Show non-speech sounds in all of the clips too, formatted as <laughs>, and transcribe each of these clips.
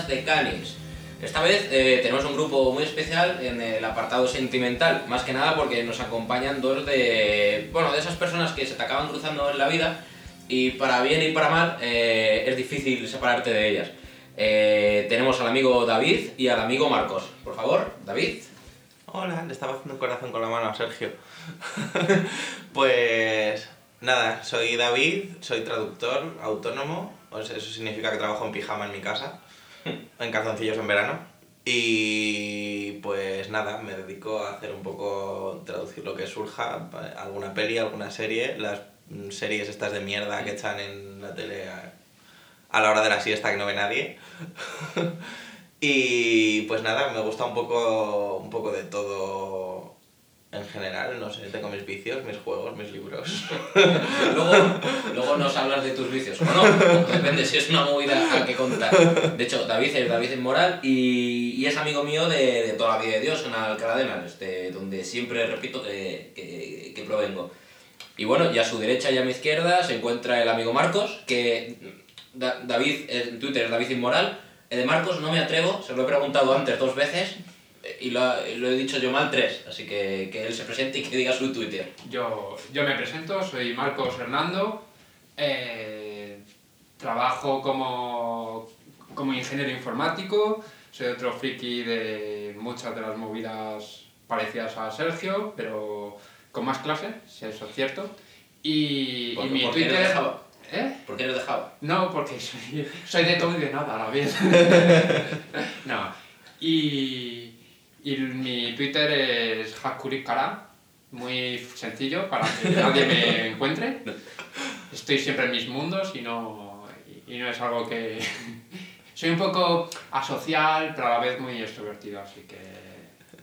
de Canis. Esta vez eh, tenemos un grupo muy especial en el apartado sentimental, más que nada porque nos acompañan dos de, bueno, de esas personas que se te acaban cruzando en la vida y para bien y para mal eh, es difícil separarte de ellas. Eh, tenemos al amigo David y al amigo Marcos. Por favor, David. Hola, le estaba haciendo un corazón con la mano a Sergio. <laughs> pues nada, soy David, soy traductor autónomo, eso significa que trabajo en pijama en mi casa, en calzoncillos en verano. Y pues nada, me dedico a hacer un poco, traducir lo que surja, alguna peli, alguna serie, las series estas de mierda que echan en la tele a, a la hora de la siesta que no ve nadie. <laughs> Y pues nada, me gusta un poco, un poco de todo en general, no sé, tengo mis vicios, mis juegos, mis libros. <laughs> luego, luego nos hablas de tus vicios, o no, depende si es una movida a que contar. De hecho, David es David Moral y, y es amigo mío de, de, toda la vida de Dios en Alcalá de Henares, donde siempre repito que, que, que provengo. Y bueno, y a su derecha y a mi izquierda se encuentra el amigo Marcos, que David en Twitter es David Inmoral el de Marcos no me atrevo, se lo he preguntado antes dos veces y lo, lo he dicho yo mal tres, así que, que, él se presente y que diga su Twitter. Yo, yo me presento, soy Marcos Hernando, eh, trabajo como, como ingeniero informático, soy otro friki de muchas de las movidas parecidas a Sergio, pero con más clase, si eso es cierto. Y, ¿Por, y mi por Twitter... ¿Eh? ¿Por qué lo dejaba? No, porque soy, soy de todo y de nada a la vez. <laughs> <laughs> no. Y, y mi Twitter es Hakurikara, muy sencillo para que <laughs> nadie me encuentre. Estoy siempre en mis mundos y no, y no es algo que... <laughs> Soy un poco asocial, pero a la vez muy extrovertido, así que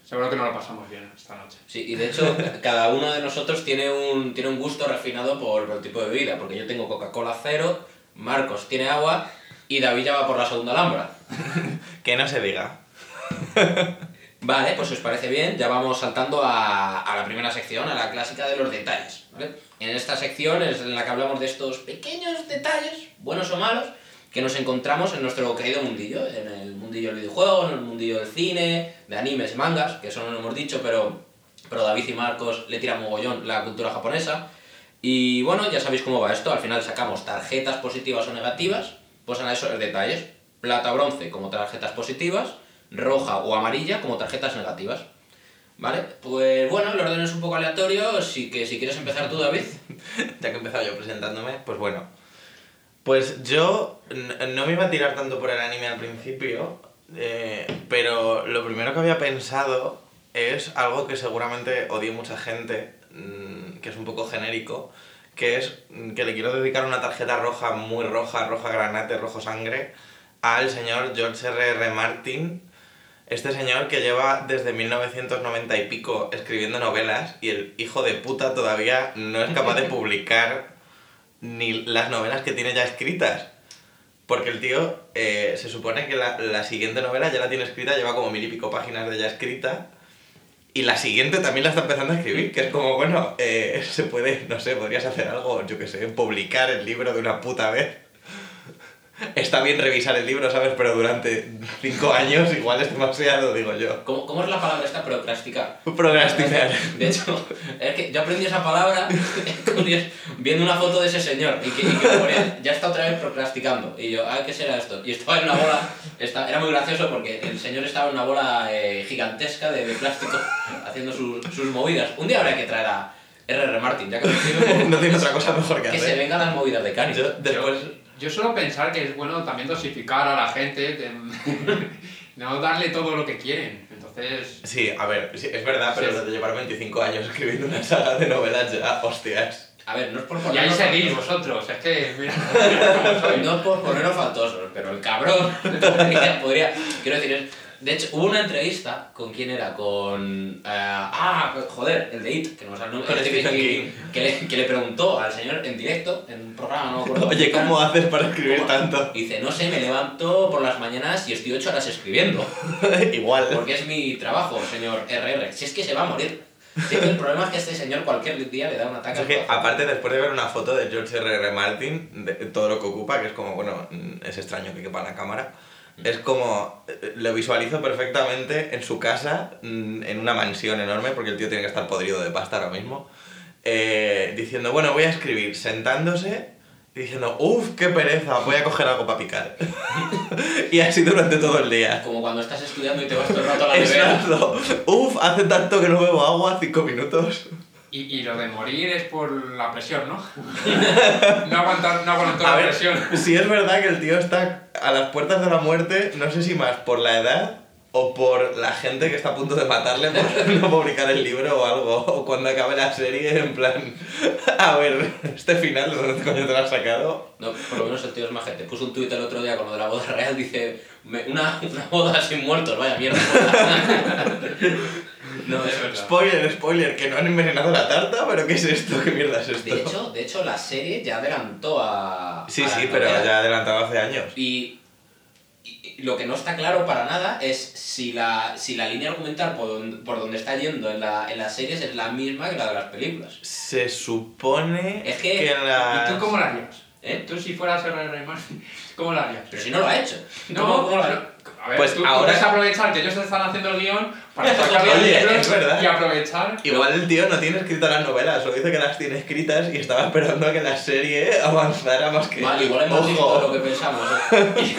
Seguro que no lo pasamos bien esta noche. Sí, y de hecho, cada uno de nosotros tiene un, tiene un gusto refinado por, por el tipo de bebida, porque yo tengo Coca-Cola cero, Marcos tiene agua y David ya va por la segunda alhambra. <laughs> que no se diga. Vale, pues si os parece bien, ya vamos saltando a, a la primera sección, a la clásica de los detalles. ¿vale? En esta sección es en la que hablamos de estos pequeños detalles, buenos o malos, que nos encontramos en nuestro querido mundillo, en el mundillo del videojuego, en el mundillo del cine, de animes, mangas, que eso no lo hemos dicho, pero, pero David y Marcos le tiran mogollón la cultura japonesa. Y bueno, ya sabéis cómo va esto, al final sacamos tarjetas positivas o negativas, pues a esos detalles, plata bronce como tarjetas positivas, roja o amarilla como tarjetas negativas. ¿Vale? Pues bueno, el orden es un poco aleatorio, así que si quieres empezar tú, David. <laughs> ya que he empezado yo presentándome, pues bueno, pues yo no me iba a tirar tanto por el anime al principio, eh, pero lo primero que había pensado es algo que seguramente odie mucha gente, mmm, que es un poco genérico, que es que le quiero dedicar una tarjeta roja, muy roja, roja granate, rojo sangre, al señor George R.R. R. Martin, este señor que lleva desde 1990 y pico escribiendo novelas y el hijo de puta todavía no es capaz de <laughs> publicar ni las novelas que tiene ya escritas. Porque el tío eh, se supone que la, la, siguiente novela ya la tiene escrita, lleva como mil y pico páginas de ya escrita. Y la siguiente también la está empezando a escribir, que es como, bueno, eh, se puede, no sé, podrías hacer algo, yo que sé, publicar el libro de una puta vez. Está bien revisar el libro, ¿sabes? Pero durante cinco años igual es demasiado, digo yo. ¿Cómo, cómo es la palabra esta? Procrasticar. Procrastinar. De hecho, es que yo aprendí esa palabra <laughs> viendo una foto de ese señor y que, y que ponía, ya está otra vez procrasticando. Y yo, ah, ¿qué será esto? Y estaba en una bola, está, era muy gracioso porque el señor estaba en una bola eh, gigantesca de, de, plástico haciendo sus, sus movidas. Un día habrá que traer a R.R. Martin, ya que no tiene, <laughs> no tiene otra cosa mejor que, que hacer. se vengan las movidas de Cani. Después... Yo suelo pensar que es bueno también dosificar a la gente, de, <laughs> no darle todo lo que quieren. Entonces. Sí, a ver, sí, es verdad, pero sí. de llevar 25 años escribiendo una saga de novelas ya, hostias. A ver, no es por ponernos. Y ahí seguís vosotros, es que. Mira, <laughs> no es por ponernos faltosos, pero el cabrón <laughs> podría, podría. Quiero decir, es, de hecho, hubo una entrevista con quién era, con. Uh, ah, joder, el de It, que no sabe Con Stephen King. Que le, que le preguntó al señor en directo, en un programa, no me acuerdo. Oye, ¿cómo haces para escribir ¿Cómo? tanto? Dice, no sé, me levanto por las mañanas y estoy ocho horas escribiendo. <laughs> Igual. Porque es mi trabajo, señor RR. Si es que se va a morir. Sí, el problema es que este señor cualquier día le da un ataque Es que, aparte, después de ver una foto de George R.R. Martin, de todo lo que ocupa, que es como, bueno, mm, es extraño que quepa en la cámara, es como, eh, lo visualizo perfectamente en su casa, mm, en una mansión enorme, porque el tío tiene que estar podrido de pasta ahora mismo, eh, diciendo, bueno, voy a escribir, sentándose y diciendo, uff, qué pereza, voy a coger algo para picar. <laughs> y así durante todo el día. Como cuando estás estudiando y te vas todo el rato a la nevera. Exacto. Uf, hace tanto que no bebo agua, cinco minutos. Y, y lo de morir es por la presión, ¿no? <laughs> no aguantar, no aguantar la ver, presión. si es verdad que el tío está a las puertas de la muerte, no sé si más por la edad o por la gente que está a punto de matarle por <laughs> no publicar el libro o algo, o cuando acabe la serie, en plan, <laughs> a ver, este final, ¿de dónde coño te lo has sacado? No, por lo menos el tío es majete. Puso un tuit el otro día con lo de la boda real, dice, "Me- una, una boda sin muertos, vaya mierda. No, Es verdad. Spoiler, spoiler, que no han envenenado la tarta, pero ¿qué es esto? ¿Qué mierda es esto? De hecho, de hecho, la serie ya adelantó a... sí, a la sí, pero novela. ya adelantado hace años. Y, y- y lo que no está claro para nada es si la, si la línea argumental por donde, por donde está yendo en la, en las series es la misma que la de las películas. Se supone Es que- en la... ¿Y tú cómo lo harías? ¿Eh? Tú si fueras R.R. Martin, ¿cómo lo harías? Pero si no lo ha hecho. No, ¿Cómo- cómo lo ha hecho? Ver, Pues tú, ahora- puedes aprovechar que ellos están haciendo el guion para sacar los libros es verdad. y aprovechar. Igual el tío no tiene escritas las novelas, solo dice que las tiene escritas y estaba esperando a que la serie avanzara más que... Vale, igual es más listo de lo que pensamos. ¿eh?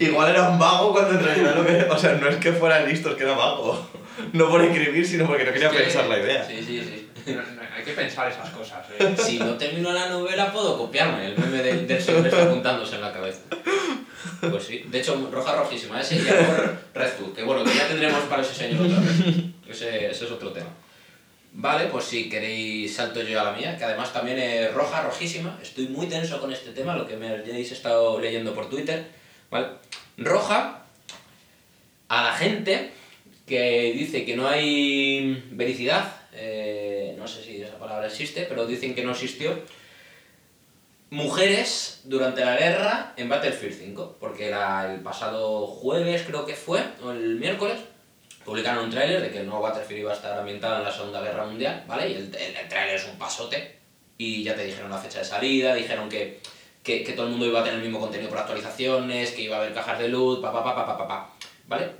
<laughs> igual era un vago cuando en realidad lo que... O sea, no es que fuera listo, es que era vago. No por escribir, sino porque no quería Es que- pensar la idea. Sí, sí, sí. <laughs> No, no, hay que pensar esas cosas. ¿eh? Si no termino la novela, puedo copiarme. El meme del, señor está apuntándose en la cabeza. Pues sí. De hecho, roja rojísima. Ese y ahora Red Food. Que bueno, que ya tendremos para ese señor otra vez. Ese, es otro tema. Vale, pues si queréis salto yo a la mía, que además también es roja rojísima. Estoy muy tenso con este tema, lo que me hayáis estado leyendo por Twitter. ¿Vale? Roja a la gente que dice que no hay vericidad, eh, no sé si esa palabra existe, pero dicen que no existió, mujeres durante la guerra en Battlefield 5, porque era el pasado jueves creo que fue, o el miércoles, publicaron un tráiler de que el nuevo Battlefield iba a estar ambientado en la Segunda Guerra Mundial, ¿vale? Y el, el, el tráiler es un pasote, y ya te dijeron la fecha de salida, dijeron que, que, que todo el mundo iba a tener el mismo contenido por actualizaciones, que iba a haber cajas de loot, pa pa pa pa pa pa. ¿Vale?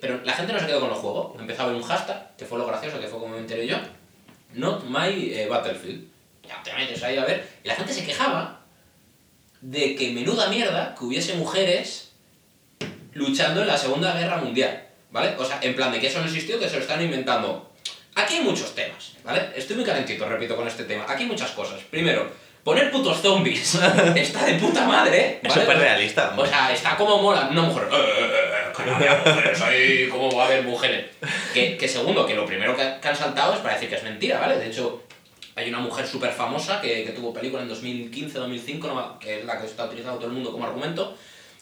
Pero la gente no se quedó con el juego. Empezó a haber un hashtag, que fue lo gracioso, que fue como me enteré yo. Not my eh, Battlefield. Ya te metes ahí a ver. Y la gente se quejaba de que menuda mierda que hubiese mujeres luchando en la Segunda Guerra Mundial. ¿Vale? O sea, en plan de que eso no existió, que se lo están inventando. Aquí hay muchos temas, ¿vale? Estoy muy calentito, repito, con este tema. Aquí hay muchas cosas. Primero, poner putos zombies <laughs> está de puta madre. Es ¿vale? súper realista. O sea, está como mola una mujer. "Eh, eh, eh, eh, que no <laughs> mujeres ahí, ¿cómo va a haber mujeres? Que, que segundo, que lo primero que han saltado es para decir que es mentira, ¿vale? De hecho, hay una mujer súper famosa que, que tuvo película en 2015, 2005, no me- que es la que está utilizando todo el mundo como argumento,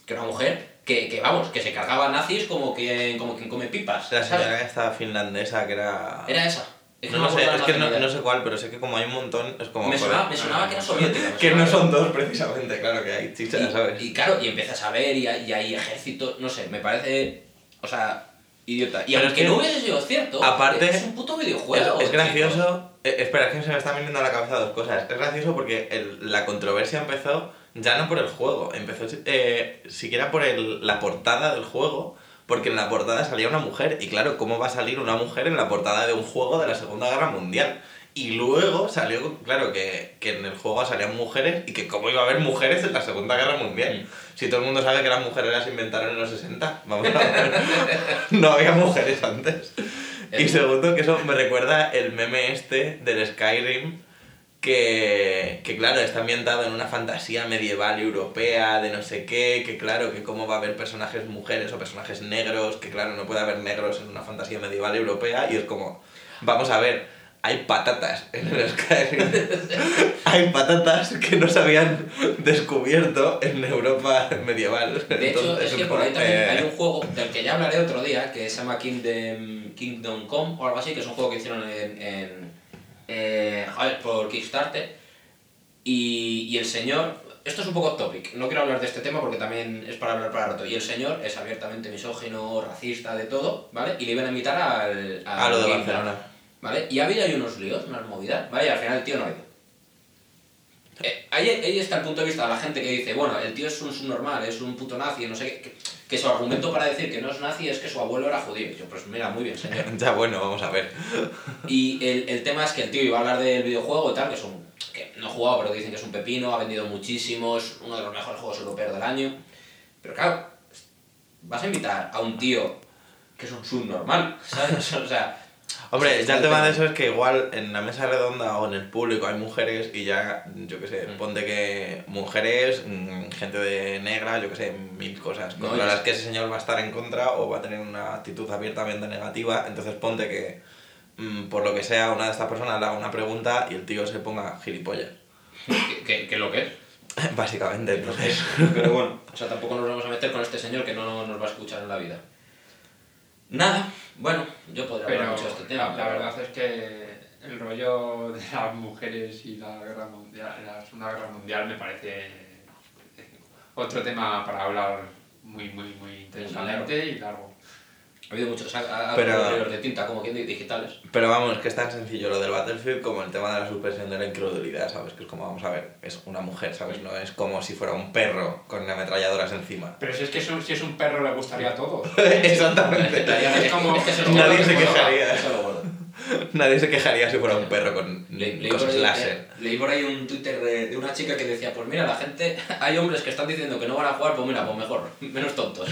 que era una mujer que, que vamos, que se cargaba nazis como quien, como quien come pipas. La ¿sabes? señora esta finlandesa que era... Era esa. Es que No, sé, es que no, sé cuál, pero sé que como hay un montón, es como... me, sonaba, me sonaba que era soviética. <laughs> Que no son dos precisamente, claro que hay chicha, y, ¿sabes? y claro, y empiezas a ver y, hay- y hay ejército, no sé, me parece, o sea, idiota. Y Pero aunque es que, no hubiese sido cierto, aparte, es un puto videojuego. es, gracioso... eh, espera, es que se me están viniendo a la cabeza dos cosas. Es gracioso porque el- la controversia empezó ya no por el juego, empezó eh, siquiera por el, la portada del juego, porque en la portada salía una mujer. Y claro, ¿cómo va a salir una mujer en la portada de un juego de la Segunda Guerra Mundial? Y luego salió, claro, que, que en el juego salían mujeres y que cómo iba a haber mujeres en la Segunda Guerra Mundial. Mm. Si todo el mundo sabe que las mujeres las inventaron en los 60, vamos a ver. <laughs> no había mujeres antes. Y segundo, que eso me recuerda el meme este del Skyrim, que, que claro, está ambientado en una fantasía medieval europea de no sé qué, que claro, que cómo va a haber personajes mujeres o personajes negros, que claro, no puede haber negros en una fantasía medieval europea, y es como, vamos a ver, hay patatas en el Skyrim. hay patatas que no se habían descubierto en Europa medieval. De hecho, Entonces, es que por ahí también hay un juego del que ya hablaré otro día, que se llama Kingdom, Kingdom Come o algo así, que es un juego que hicieron en, en eh, por Kickstarter. Y, y el señor, esto es un poco topic, no quiero hablar de este tema porque también es para hablar para rato. Y el señor es abiertamente misógino, racista, de todo, ¿vale? Y le iban a invitar al. al Ah, lo de Barcelona. ¿Vale? Y ha habido ahí unos líos, unas movidas, ¿vale? Y al final el tío no ha ido. Eh, ahí, ahí está el punto de vista de la gente que dice, bueno, el tío es un subnormal, es un puto nazi, no sé qué, que, que su argumento para decir que no es nazi es que su abuelo era judío. Y yo, pues mira, muy bien, señor. <laughs> Ya bueno, vamos a ver. Y el, el tema es que el tío iba a hablar del videojuego y tal, que es un. que no he jugado, pero dicen que es un pepino, ha vendido muchísimo, es uno de los mejores juegos europeos del año. Pero claro, vas a invitar a un tío que es un subnormal, ¿sabes? <laughs> O sea. Hombre, ya el tema de eso es que igual en la mesa redonda o en el público hay mujeres y ya, yo qué sé, Mm. ponte que mujeres, mm, gente de negra, yo qué sé, mil cosas contra las es- que ese señor va a estar en contra o va a tener una actitud abiertamente negativa, entonces ponte que mm, por lo que sea una de estas personas le haga una pregunta y el tío se ponga gilipollas, Que, que, que lo que es. <laughs> básicamente, entonces... Pero bueno, o sea, tampoco nos vamos a meter con este señor que no nos va a escuchar en la vida. Nada, bueno, yo podría hablar Pero mucho de este tema. la, pero- verdad es que el rollo de las mujeres y la guerra mundial, la Segunda Guerra Mundial me parece otro tema para hablar muy, muy, muy interesante y largo. Ha habido muchos, ha, ha Pero- de tinta, como quien digitales. Pero vamos, que es tan sencillo lo del Battlefield como el tema de la suspensión de la incredulidad, ¿sabes? Que es como, vamos a ver, es una mujer, ¿sabes? No es como si fuera un perro con ametralladoras encima. Pero si es que es un- si es un perro le gustaría a todos. <laughs> Exactamente. Es como- es que eso es Nadie se quejaría. eso es lo bueno. <laughs> Nadie se quejaría si fuera un perro con Le- por cosas ahí, láser. eh, leí por ahí un Twitter de, de una chica que decía, pues mira, la gente, <laughs> hay hombres que están diciendo que no van a jugar, pues mira, pues mejor, <laughs> menos tontos,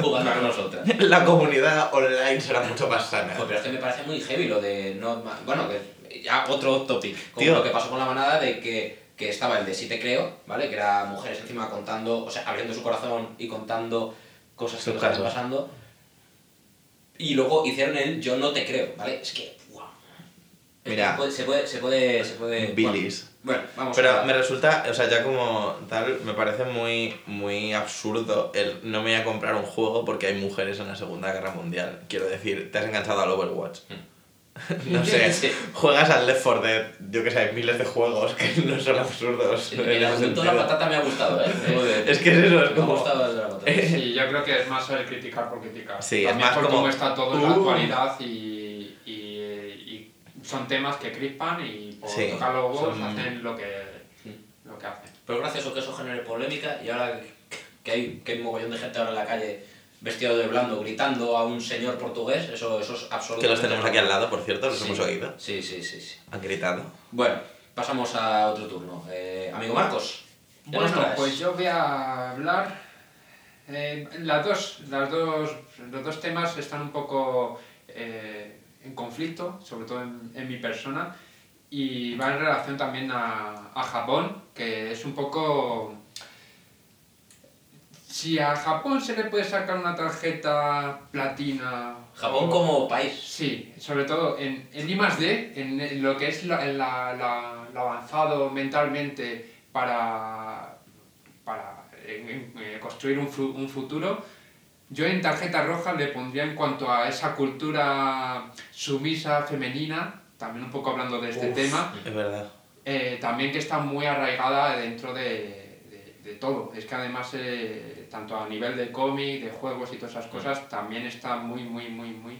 jugando con nosotras. La comunidad online será mucho más sana. Pues, pero es que me parece muy heavy lo de, no, bueno, que ya otro topic, como Tío. lo que pasó con la manada de que, que estaba el de Sí te creo, ¿vale? Que era mujeres encima contando, o sea, abriendo su corazón y contando cosas que casos. pasando. Y luego hicieron el Yo no te creo, ¿vale? Es que, wow. Mira. Se puede, se puede, se puede, se puede- Bilis. Bueno, vamos Pero a... me resulta, o sea, ya como tal, me parece muy, muy absurdo el no me voy a comprar un juego porque hay mujeres en la Segunda Guerra Mundial. Quiero decir, te has enganchado al Overwatch. No sé, Sí. juegas al Left 4 Dead, yo que sé, hay miles de juegos que <laughs> no son absurdos. El ese argumento de la patata me ha gustado, ¿eh? <laughs> Es que es eso, es Me ha como... gustado el de la <laughs> patata. Sí, yo creo que es más el criticar por criticar. Sí, es También más por como- cómo está todo en la Uh. actualidad y, y, y son temas que crispan y por Sí, tocar los huevos son- hacen lo que, lo que hacen. Pero gracias a que eso genere polémica y ahora que hay, que hay un mogollón de gente ahora en la calle vestido de blando gritando a un señor portugués, eso, eso es absolutamente... Que los tenemos aquí al lado, por cierto, los Sí. hemos oído. Sí, sí, sí, sí. Han gritado. Bueno, pasamos a otro turno. Eh, amigo Marcos, ¿qué nos Bueno, pues yo voy a hablar. eh, las dos, las dos, los dos temas están un poco eh, en conflicto, sobre todo en, en mi persona, y va en relación también a, a Japón, que es un poco. Si a Japón se le puede sacar una tarjeta platina. Japón o- como país. Sí, sobre todo en, en I D, en, en lo que es la, en la- la- lo avanzado mentalmente para, para en- eh, construir un, un futuro, yo en tarjeta roja le pondría en cuanto a esa cultura sumisa femenina, también un poco hablando de este Uf. tema, Es verdad. eh, también que está muy arraigada dentro de, de- todo. Es que además, eh, tanto a nivel de cómic, de juegos y todas esas cosas, también está muy, muy, muy, muy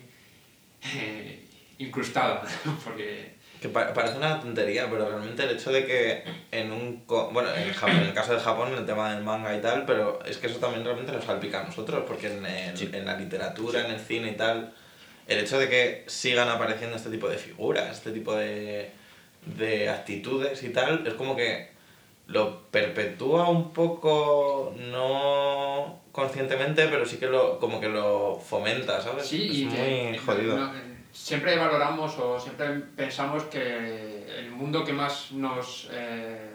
eh, incrustada. Porque Que pa- parece una tontería, pero realmente el hecho de que en un... co- Bueno, en, Japón, en el caso de Japón, el tema del manga y tal, pero es que eso también realmente nos salpica a nosotros, porque en, el- Sí. en la literatura, en el cine y tal, el hecho de que sigan apareciendo este tipo de figuras, este tipo de, de actitudes y tal, es como que lo perpetúa un poco, no conscientemente, pero sí que lo como que lo fomenta, ¿sabes? sí, es y muy que jodido. no- siempre valoramos o siempre pensamos que el mundo que más nos, eh,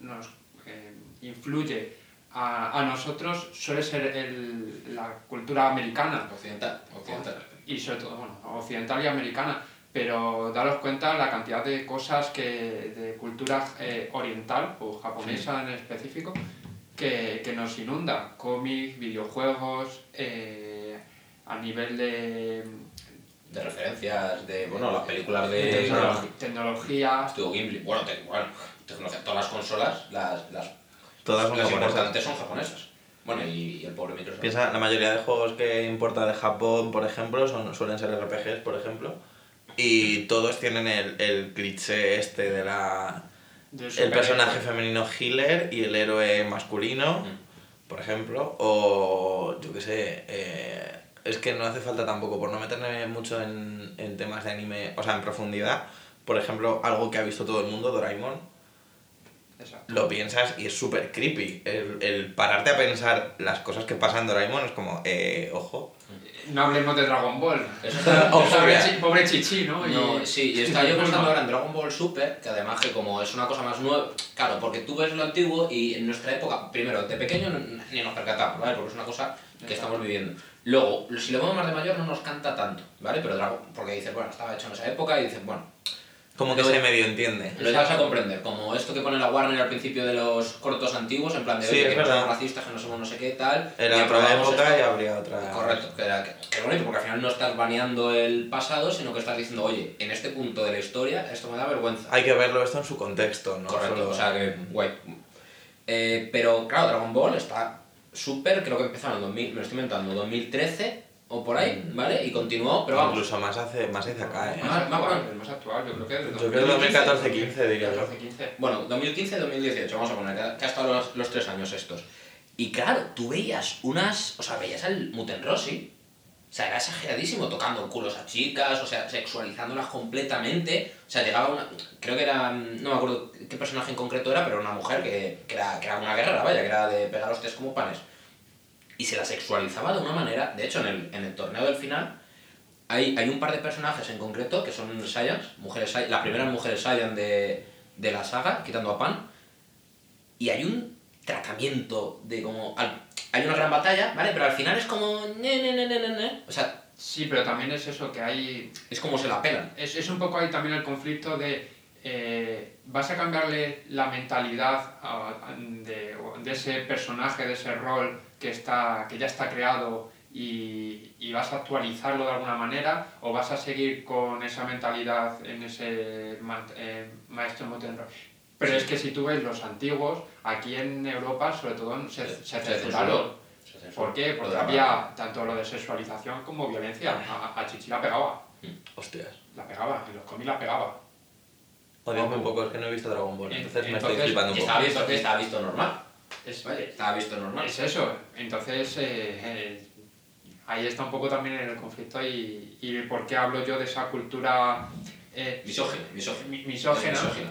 nos eh, influye a, a nosotros suele ser el- la cultura americana. Occidental, occidental. y sobre todo bueno, occidental y americana, pero daros cuenta la cantidad de cosas que de cultura eh, oriental o japonesa en específico que, que nos inunda, cómics, videojuegos, eh, a nivel de, De referencias, de, bueno, las películas de tecnología, Estuvo Gimli. Bueno, te, bueno, tecnología, todas las consolas, las, las, Todas son las importantes son japonesas. Bueno, y, y el pobre Microsoft. Piensa, la mayoría de juegos que importa de Japón, por ejemplo, son, suelen ser RPGs, por ejemplo. Y todos tienen el, el cliché este de la... El personaje femenino healer y el héroe masculino, por ejemplo, o yo qué sé, eh, es que no hace falta tampoco, por no meterme mucho en, en temas de anime, o sea, en profundidad, por ejemplo, algo que ha visto todo el mundo, Doraemon, Exacto. lo piensas y es súper creepy. El, el pararte a pensar las cosas que pasan en Doraemon es como, eh, ojo. No hablemos de Dragon Ball. Eso <laughs> está- pobre, chi- pobre Chichi, ¿no? No, Y- sí, y estaba yo <laughs> pensando ahora en Dragon Ball Super, que además que como es una cosa más nueva, claro, porque tú ves lo antiguo y en nuestra época, primero, de pequeño ni nos percatamos, ¿vale? Porque es una cosa que estamos viviendo. Luego, si lo vemos más de mayor no nos canta tanto, ¿vale? Pero Dragon, porque dices, bueno, estaba hecho en esa época y dices, bueno, Como que Lo- se medio entiende. lo llegas a comprender, como esto que pone la Warner al principio de los cortos antiguos, en plan de, Sí, oye, que no somos racistas, que no somos no sé qué, tal. y Era otra época esto. y habría otra... Correcto, que, era- que, que bonito, porque al final no estás baneando el pasado, sino que estás diciendo, oye, en este punto de la historia esto me da vergüenza. Hay que verlo esto en su contexto, ¿no? Correcto, Solo- o sea que, guay. Eh, pero claro, Dragon Ball está súper, creo que empezaron en 2000, me lo estoy inventando, 2013 o por ahí, ¿vale? Y continuó, pero vamos. Incluso más, hace, más hacia acá, ¿eh? Más Más- actual, más- el más actual, yo creo que desde Yo creo que 2014-15 diría yo. 2014-15. Bueno, 2015-2018, vamos a poner, que ha- estado los, los tres años estos. Y claro, tú veías unas. O sea, veías al Muten Rossi. O sea, era exageradísimo, tocando culos a chicas, o sea, sexualizándolas completamente. O sea, llegaba una. Creo que era. No me acuerdo qué personaje en concreto era, pero era una mujer que, que, era, que era una guerrera, vaya, que era de pegar hostias como panes. Y se la sexualizaba de una manera. De hecho, en el, en el torneo del final. Hay, hay un par de personajes en concreto que son Saiyans, mujeres las primeras mujeres Saiyan de, de la saga, quitando a Pan, y hay un tratamiento de como... al- hay una gran batalla, ¿vale? Pero al final es como... Ne, ne, ne. O sea, Sí, pero también es eso, que hay... es como se la pelan. Es, es un poco ahí también el conflicto de... eh, vas a cambiarle la mentalidad a- a- de, de ese personaje, de ese rol que, está, que ya está creado y, y vas a actualizarlo de alguna manera o vas a seguir con esa mentalidad en ese ma- eh, maestro Motenro. Pero es que si tú ves los antiguos, aquí en Europa sobre todo se, se Se censuraron. ¿Por qué? Porque había tanto lo de sexualización como violencia. A, a Chichi la pegaba, Hostias. la pegaba, en los cómics la pegaba. Odiame un poco, es que no he visto Dragon Ball, entonces, me estoy flipando un poco. estaba visto, estaba visto normal. Es, Vale, estaba visto normal. es eso. Entonces, eh, eh, ahí está un poco también el conflicto y, y por qué hablo yo de esa cultura eh, Misógina, misógina. mi- misógina, Misógina.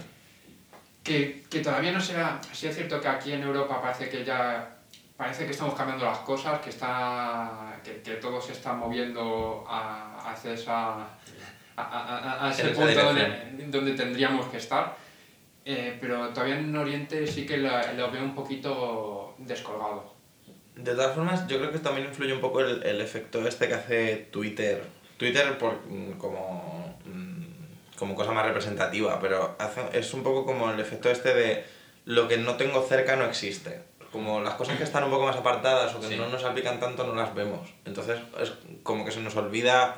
que, que todavía no será... Sí es cierto que aquí en Europa parece que ya... Parece que estamos cambiando las cosas, que, está, que, que todo se está moviendo a, hacia esa, a, a- a- ese punto donde, donde tendríamos que estar. Eh, pero todavía en Oriente sí que lo, veo un poquito descolgado. De todas formas, yo creo que también influye un poco el, el efecto este que hace Twitter. Twitter por, mm, como, mm, como cosa más representativa, pero hace, es un poco como el efecto este de lo que no tengo cerca no existe. Como las cosas que están un poco más apartadas o que Sí. no nos aplican tanto no las vemos. Entonces es como que se nos olvida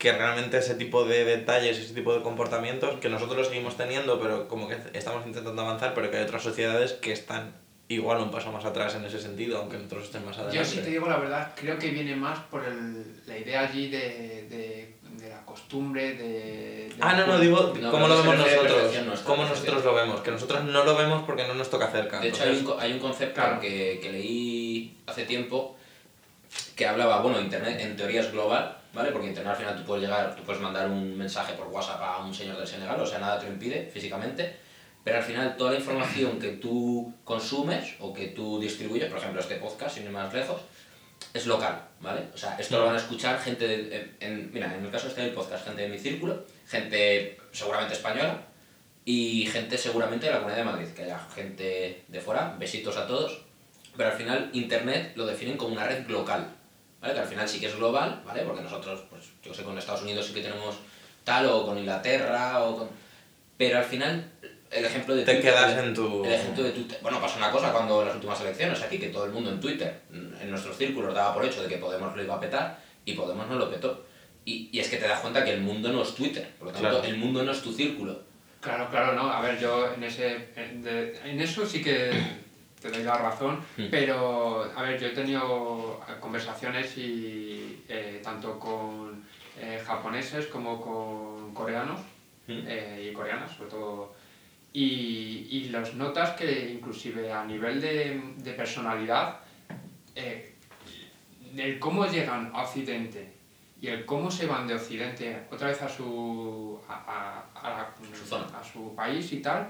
que realmente ese tipo de detalles, ese tipo de comportamientos, que nosotros los seguimos teniendo, pero como que estamos intentando avanzar, pero que hay otras sociedades que están igual un paso más atrás en ese sentido, aunque nosotros estén más adelante. Yo si te digo la verdad, creo que viene más por el, la idea allí de, de, de la costumbre, de... de- Ah, no, no, digo No, cómo lo vemos nosotros, nuestra, cómo nosotros lo vemos, que nosotros no lo vemos porque no nos toca cerca. De hecho, hay un, co- hay un concepto Claro. que, que leí hace tiempo que hablaba, bueno, Internet en teoría es global, ¿vale? Porque Internet al final tú puedes llegar, tú puedes mandar un mensaje por WhatsApp a un señor del Senegal, o sea, nada te lo impide físicamente, pero al final toda la información que tú consumes o que tú distribuyes, por ejemplo este podcast, sin ir más lejos, es local, ¿vale? O sea, esto lo van a escuchar gente, de- en, mira, en el caso este del podcast, gente de mi círculo, gente seguramente española, y gente seguramente de la Comunidad de Madrid, que haya gente de fuera, besitos a todos, pero al final Internet lo definen como una red local, ¿vale? Que al final sí que es global, ¿vale? Porque nosotros, pues yo sé, con Estados Unidos sí que tenemos tal, o con Inglaterra, o con... Pero al final, el ejemplo de Te Twitter, quedas en tu... el ejemplo de Twitter. Bueno, pasó una cosa cuando en las últimas elecciones aquí, que todo el mundo en Twitter, en nuestros círculos, daba por hecho de que Podemos lo iba a petar y Podemos no lo petó. Y, y es que te das cuenta que el mundo no es Twitter, por lo tanto, Claro. el mundo no es tu círculo. Claro, claro, no. A ver, yo en ese en, de- en eso sí que te doy la razón, Mm. pero a ver, yo he tenido conversaciones y eh, tanto con eh, japoneses como con coreanos Mm. eh, y coreanas, sobre todo. Y, y los notas que inclusive a nivel de, de personalidad, eh, el cómo llegan a Occidente y el cómo se van de Occidente otra vez a su, a, a- a su país y tal,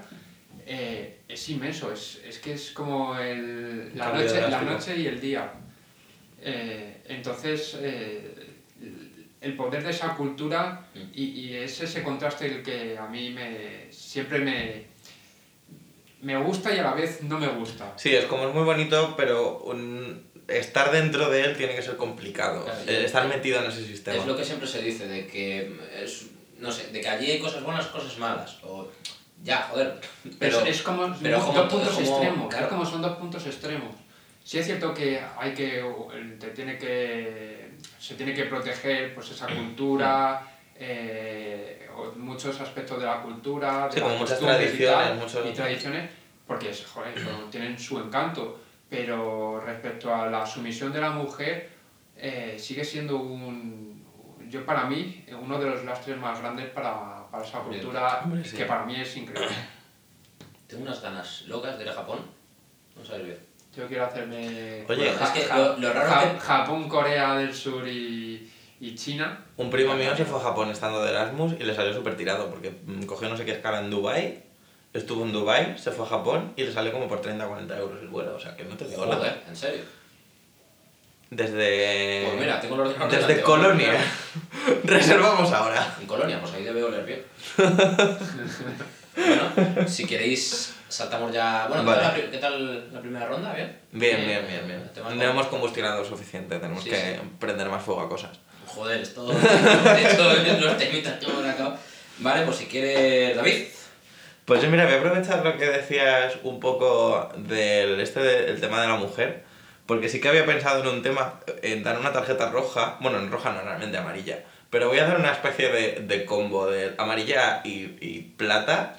eh, es inmenso. Es, es que es como el, la, noche, la noche y el día. Eh, entonces, eh, el poder de esa cultura Mm. y, y es ese contraste el que a mí me siempre me, me gusta y a la vez no me gusta. Sí, es como es muy bonito, pero un- estar dentro de él tiene que ser complicado. Claro, Eh, estar metido en ese sistema. Es lo que siempre se dice, de que es, no sé, de que allí hay cosas buenas, cosas malas. O ya, joder. Pero, es, es como, pero dos como- puntos como- extremos, claro. es como son dos puntos extremos. Sí es cierto que hay que te tiene que se tiene que proteger pues esa cultura eh, muchos aspectos de la cultura, de Sí, como muchas costumbres y tradiciones, tal, muchos- y tradiciones, porque es- joder, eso tienen su encanto, pero respecto a la sumisión de la mujer eh, sigue siendo un yo para mí uno de los lastres más grandes para, para esa cultura Hombre, sí. que para mí es increíble. <coughs> Tengo unas ganas locas de ir a Japón. No sabes bien. Yo quiero hacerme Oye, es que lo- lo raro Ja- que- Japón, Corea del Sur y, y China. Un primo mío se fue a Japón estando de Erasmus y le salió súper tirado porque mm, cogió no sé qué escala en Dubai estuvo en Dubai se fue a Japón y le salió como por 30 40 euros el vuelo. O sea, que no te digo nada. Joder, en serio. Desde... Pues mira, tengo el ordenador Desde delante, Colonia. vamos <laughs> Reservamos ahora. En Colonia, pues ahí debe oler bien. <laughs> bueno, si queréis, saltamos ya. Bueno, ¿qué, Vale. tal la, pri- qué tal la primera ronda? ¿Bien? Bien, bien, bien, bien. No hemos combustionado suficiente, tenemos Sí, que sí. prender más fuego a cosas. Joder, esto. De hecho, los temitas que hemos sacado. Vale, pues si quieres, David. Pues yo, mira, voy a aprovechar lo que decías un poco del este del tema de la mujer, porque sí que había pensado en un tema, en dar una tarjeta roja, bueno, en roja no, realmente amarilla, pero voy a hacer una especie de, de combo de amarilla y, y plata,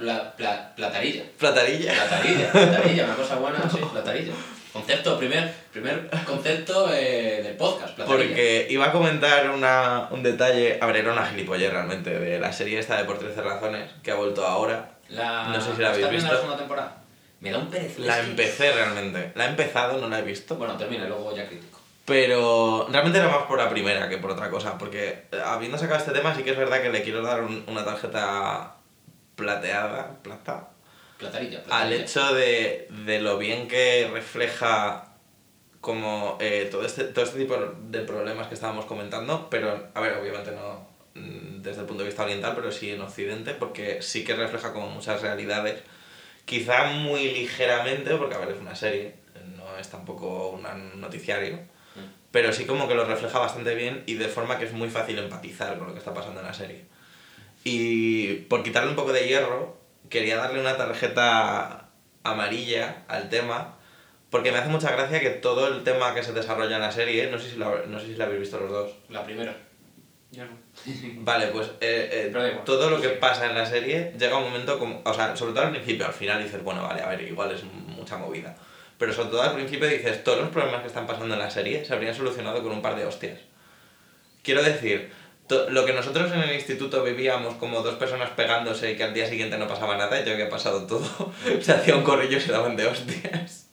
Pla- pla- platarilla. platarilla. Platarilla, platarilla, una cosa buena, sí, <laughs> platarilla. Concepto, primer, primer concepto eh, del podcast, platarilla. Porque iba a comentar una, un detalle, a ver, era una gilipollez realmente, de la serie esta de Por 13 Razones, que ha vuelto ahora. La... no sé si la habéis ¿Estás viendo visto. la segunda temporada? Me da un pereza. La empecé realmente, la he empezado, no la he visto. Bueno, termina, luego ya critico. Pero realmente era más por la primera que por otra cosa, porque eh, habiendo sacado este tema sí que es verdad que le quiero dar un- una tarjeta plateada, plata, Platarilla, al platarilla. hecho de, de lo bien que refleja como eh, todo, este, todo este tipo de problemas que estábamos comentando, pero a ver, obviamente no mm, desde el punto de vista oriental, pero sí en Occidente, porque sí que refleja como muchas realidades, quizá muy ligeramente, porque a ver, es una serie, no es tampoco un noticiario, pero sí como que lo refleja bastante bien y de forma que es muy fácil empatizar con lo que está pasando en la serie. Y por quitarle un poco de hierro, quería darle una tarjeta amarilla al tema, porque me hace mucha gracia que todo el tema que se desarrolla en la serie, no sé si lo, no sé si lo habéis visto los dos, La primera. Yo no. Vale, pues eh, eh, todo lo que pasa en la serie llega un momento como, o sea, sobre todo al principio, al final dices, bueno, vale, a ver, igual es mucha movida. Pero sobre todo al principio dices, todos los problemas que están pasando en la serie se habrían solucionado con un par de hostias. Quiero decir, lo que nosotros en el instituto vivíamos como dos personas pegándose y que al día siguiente no pasaba nada, y ya había pasado todo, <laughs> se hacía un corrillo y se daban de hostias. <laughs>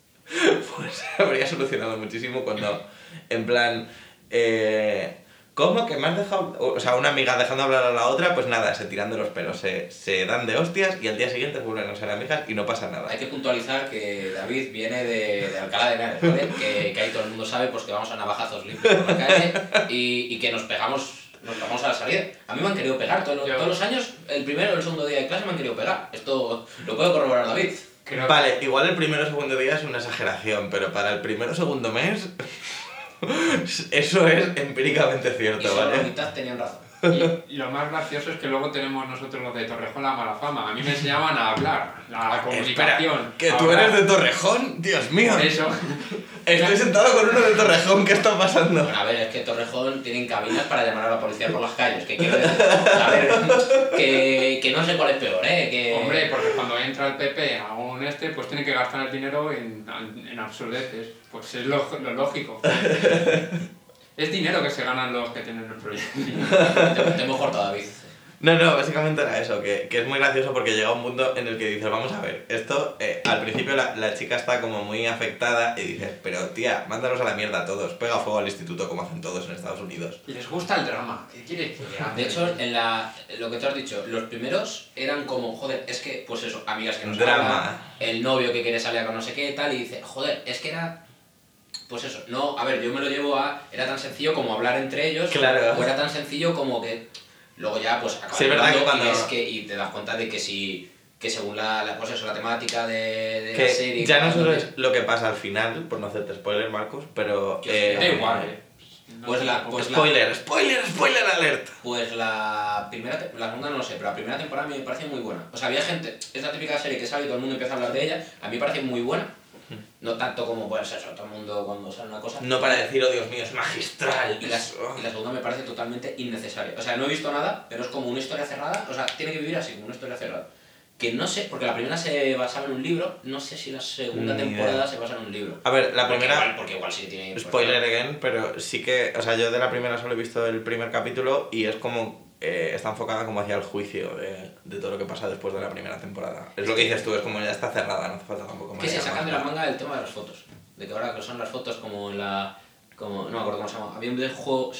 Pues se habría solucionado muchísimo cuando, en plan, eh, ¿cómo que me has dejado? O sea, una amiga dejando hablar a la otra, pues nada, se tiran de los pelos, se, se dan de hostias y al día siguiente vuelven a ser amigas y no pasa nada. Hay que puntualizar que David viene de, de Alcalá de Henares, ¿vale? Que, que ahí todo el mundo sabe pues, que vamos a navajazos limpios por la calle y, y que nos pegamos, nos pegamos a la salida. A mí me han querido pegar todos todos los años, el primero o el segundo día de clase me han querido pegar. Esto lo puede corroborar David. Creo Vale, igual el primero o segundo día es una exageración, pero para el primero o segundo mes, eso es empíricamente Y cierto, solo la ¿vale? mitad tenían razón. Y lo más gracioso es que luego tenemos nosotros los de Torrejón la mala fama. A mí me enseñaban a hablar, la comunicación. Espera, que tú hablar. eres de Torrejón, Dios mío. Eso. Estoy sentado con uno de Torrejón, ¿qué está pasando? Bueno, a ver, es que Torrejón tienen cabinas para llamar a la policía por las calles. Que quiero decir, a ver, que, que no sé cuál es peor, ¿eh? Que... Hombre, porque cuando entra el PP a un este, pues tiene que gastar el dinero en, en absurdeces. Pues es lo, lo lógico. Es dinero que se ganan los que tienen el proyecto. <laughs> Te, te hemos cortado, David. No, no, básicamente era eso, que, que es muy gracioso porque llega un punto en el que dices, vamos a ver, esto, eh, al principio la, la chica está como muy afectada y dices, pero tía, mándalos a la mierda a todos, pega fuego al instituto como hacen todos en Estados Unidos. Les gusta el drama. ¿Qué quieres que? De hecho, en la, lo que tú has dicho, los primeros eran como, joder, es que, pues eso, amigas que no se Drama. hablan, el novio que quiere salir con no sé qué tal, y dice, joder, es que era. Pues eso, no, a ver, yo me lo llevo a. Era tan sencillo como hablar entre ellos, Claro. o era tan sencillo como que. Luego ya, pues acabas Sí, es verdad que cuando- y, ves que, y te das cuenta de que si. Que según la, la, pues eso, la temática de, de la serie. ya no solo es lo que pasa al final, por no hacerte spoiler, Marcos, pero... Eh, Da igual, eh. No Pues sé la- pues la- Spoiler, spoiler, spoiler alert. Pues la primera, la segunda no lo sé, pero la primera temporada a mí me parece muy buena. O sea, había gente, es la típica serie que sale y todo el mundo empieza a hablar de ella, a mí me parece muy buena. No tanto como pues eso, todo el mundo cuando sale una cosa. No para decir, oh Dios mío, es magistral. Y la, y la segunda me parece totalmente innecesaria. O sea, no he visto nada, pero es como una historia cerrada. O sea, tiene que vivir así, como una historia cerrada. Que no sé, porque la primera se basaba en un libro, no sé si la segunda Ni temporada idea. se basa en un libro. A ver, la Porque primera... igual- porque igual sí tiene... pues, Spoiler again, pero sí que, o sea, yo de la primera solo he visto el primer capítulo y es como, eh, está enfocada como hacia el juicio de, de todo lo que pasa después de la primera temporada. Es lo que dices tú, es como ya está cerrada, no hace falta tampoco Que se más. sacan de la manga el tema de las fotos. De que ahora que son las fotos como en la. Como, no me acuerdo cómo se llama. Había un videojuego.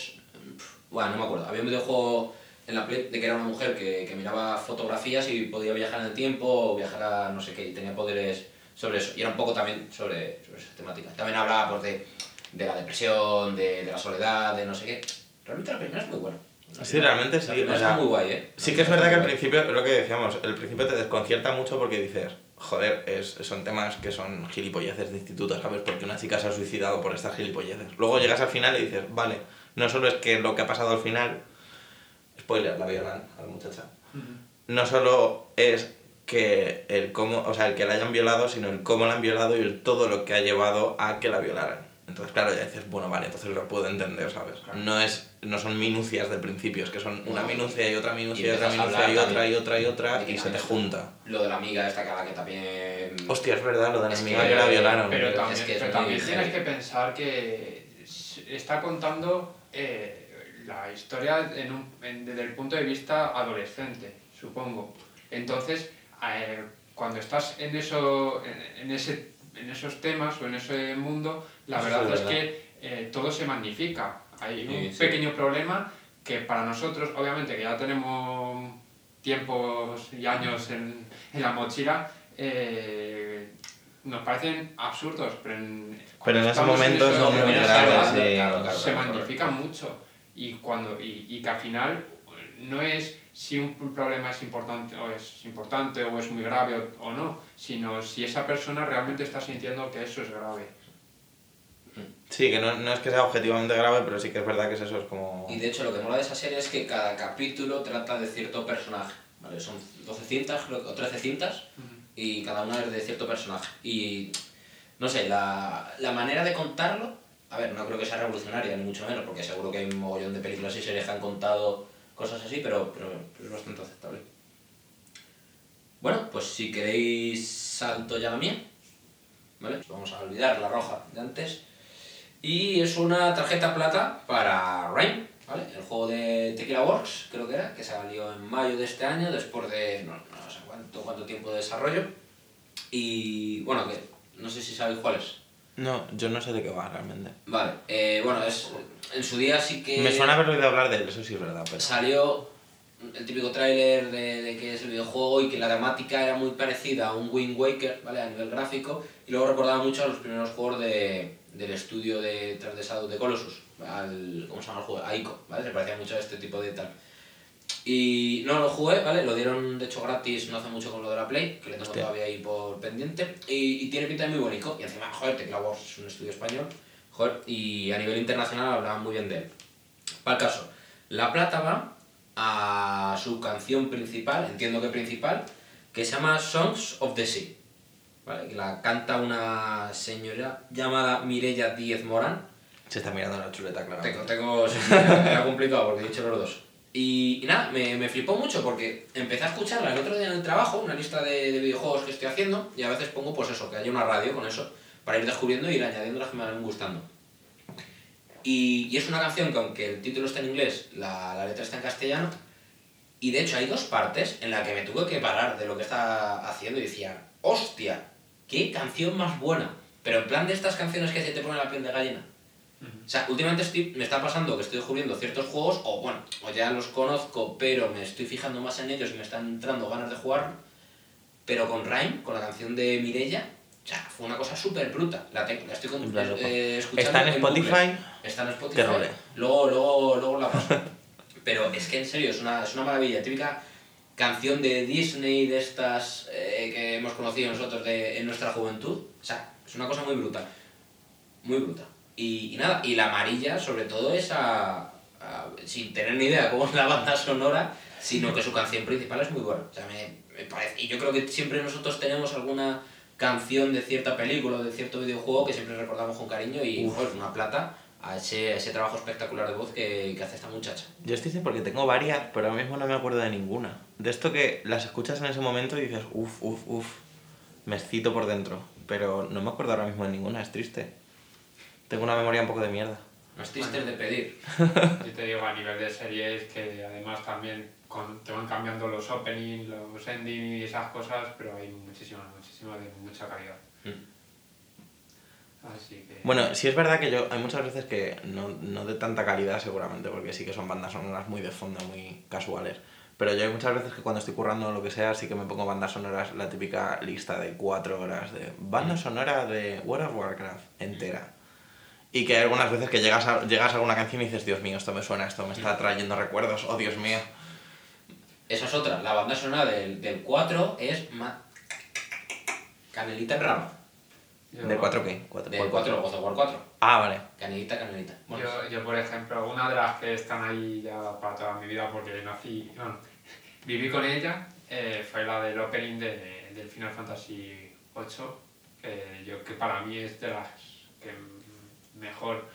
Bueno, no me acuerdo. Había un videojuego en la Play de que era una mujer que, que miraba fotografías y podía viajar en el tiempo o viajar a no sé qué y tenía poderes sobre eso. Y era un poco también sobre, sobre esa temática. También hablaba pues, de, de la depresión, de, de la soledad, de no sé qué. Realmente la primera es muy buena. Sí, realmente sí, o sea, está muy guay, ¿eh? Sí que es verdad que al principio, es lo que decíamos, el principio te desconcierta mucho porque dices, joder, es, son temas que son gilipolleces de instituto, ¿sabes? Porque una chica se ha suicidado por estas gilipolleces. Luego llegas al final y dices, vale, no solo es que lo que ha pasado al final, spoiler, la violan a la muchacha, no solo es que el cómo, o sea, el que la hayan violado, sino el cómo la han violado y el todo lo que ha llevado a que la violaran. Entonces, claro, ya dices, bueno, vale, entonces lo puedo entender, ¿sabes? Claro. No es no son minucias del principio, es que son una minucia y otra minucia Y y otra minucia y otra y otra y otra de que y se te junta. Lo de la amiga esta que que también... Hostia, es verdad, lo de la Es amiga que- que la violaron. Pero es también, que es pero muy también tienes que pensar que está contando eh, la historia en un- en- desde el punto de vista adolescente, supongo. Entonces, eh, cuando estás en, eso, en, en ese, en esos temas o en ese mundo, la verdad es que eh, todo se magnifica. Hay Sí, un sí. pequeño problema que para nosotros, obviamente, que ya tenemos tiempos y años en, en la mochila, eh, nos parecen absurdos, pero en, Pero en ese estamos momento eso- son en muy graves, se magnifican mucho y cuando y, y que al final no es si un problema es importante o es importante o es muy grave o, o no, sino si esa persona realmente está sintiendo que eso es grave. Sí, que no, no es que sea objetivamente grave, pero sí que es verdad que es eso, es como... Y de hecho lo que mola de esa serie es que cada capítulo trata de cierto personaje. ¿vale? Son 12 cintas creo, o 13 cintas y cada una es de cierto personaje. Y no sé, la, la manera de contarlo, a ver, no creo que sea revolucionaria, ni mucho menos, porque seguro que hay un mogollón de películas y series que han contado cosas así, pero, pero es bastante aceptable. Bueno, pues si queréis salto ya la mía, ¿vale? Vamos a olvidar la roja de antes. Y es una tarjeta plata para Rain, ¿vale? El juego de Tequila Works, creo que era, que salió en mayo de este año, después de no, no sé cuánto, cuánto tiempo de desarrollo. Y bueno, que no sé si sabéis cuál es. No, yo no sé de qué va realmente. Vale, eh, bueno, es, en su día sí que Me suena haber oído hablar de él, eso sí es verdad, pero... salió el típico tráiler de, de que es el videojuego y que la temática era muy parecida a un Wind Waker, ¿vale? A nivel gráfico, y luego recordaba mucho a los primeros juegos de, del estudio de tras de Shadow de Colossus, al, ¿cómo se llama el juego? A Ico, ¿vale? Se parecía mucho a este tipo de tal. Y no lo jugué, ¿vale? Lo dieron de hecho gratis no hace mucho con lo de la Play, que le tengo Hostia. todavía ahí por pendiente. Y, y tiene pinta de muy bonito. Y encima, joder, Tecla Wars es un estudio español. Joder, y a nivel internacional hablaban muy bien de él. Para el caso, la plata va a su canción principal, entiendo que principal, que se llama Songs of the Sea. ¿Vale? Que la canta una señora llamada Mireia Díez Morán. Se está mirando la chuleta, claro. Tengo, tengo, era complicado porque he dicho los dos. Y, y nada, me, me flipó mucho porque empecé a escucharla el otro día en el trabajo, una lista de, de videojuegos que estoy haciendo, y a veces pongo pues eso, que haya una radio con eso, para ir descubriendo y ir añadiendo las que me van gustando. Y, y es una canción que aunque el título está en inglés, la, la letra está en castellano. Y de hecho hay dos partes en las que me tuve que parar de lo que está haciendo y decía, hostia, qué canción más buena. Pero en plan de estas canciones que se te pone la piel de gallina. O sea, últimamente estoy, me está pasando que estoy descubriendo ciertos juegos, o bueno, o ya los conozco, pero me estoy fijando más en ellos y me están entrando ganas de jugar. Pero con Rhyme, con la canción de Mirella, o sea, fue una cosa súper bruta. La, tengo- la estoy con- En loco. eh, escuchando Está en bucle. Spotify. Está en Spotify. Luego, luego, luego la paso. <laughs> Pero es que en serio, es una, es una maravilla. Típica canción de Disney, de estas eh, que hemos conocido nosotros de, en nuestra juventud. O sea, es una cosa muy bruta. Muy bruta. Y, y nada, y la amarilla, sobre todo, es a, a- sin tener ni idea cómo es la banda sonora, sino que su canción principal es muy buena. O sea, me, me parece. Y yo creo que siempre nosotros tenemos alguna canción de cierta película o de cierto videojuego que siempre recordamos con cariño y Uf. pues, una plata a ese, a ese trabajo espectacular de voz que, que hace esta muchacha. Yo estoy diciendo porque tengo varias, pero ahora mismo no me acuerdo de ninguna. De esto que las escuchas en ese momento y dices, uff, uff, uff, me excito por dentro. Pero no me acuerdo ahora mismo de ninguna, es triste. Tengo una memoria un poco de mierda. No es triste de pedir. <laughs> Yo te digo, a nivel de series, que además también con- te van cambiando los openings, los endings y esas cosas, pero hay muchísimas, muchísimas de mucha calidad. Así que... Bueno, sí es verdad que yo hay muchas veces que no, no de tanta calidad seguramente, porque sí que son bandas sonoras muy de fondo, muy casuales. Pero yo hay muchas veces que cuando estoy currando o lo que sea, sí que me pongo bandas sonoras, la típica lista de cuatro horas de banda sonora de World of Warcraft entera. Y que hay algunas veces que llegas a, llegas a alguna canción y dices, Dios mío, esto me suena, esto me está trayendo recuerdos, oh Dios mío. Esa es otra. La banda sonora del, del 4 es ma- Canelita en rama. Yo- ¿De cuatro qué? ¿Cuatro? Del ¿Cuál 4, God of War 4. Ah, vale. Canelita, canelita. Bueno, Yo, yo, por ejemplo, una de las que están ahí ya para toda mi vida, porque nací, bueno, <laughs> viví con ella, eh, fue la del opening de, del Final Fantasy VIII, que, yo, que para mí es de las que mejor,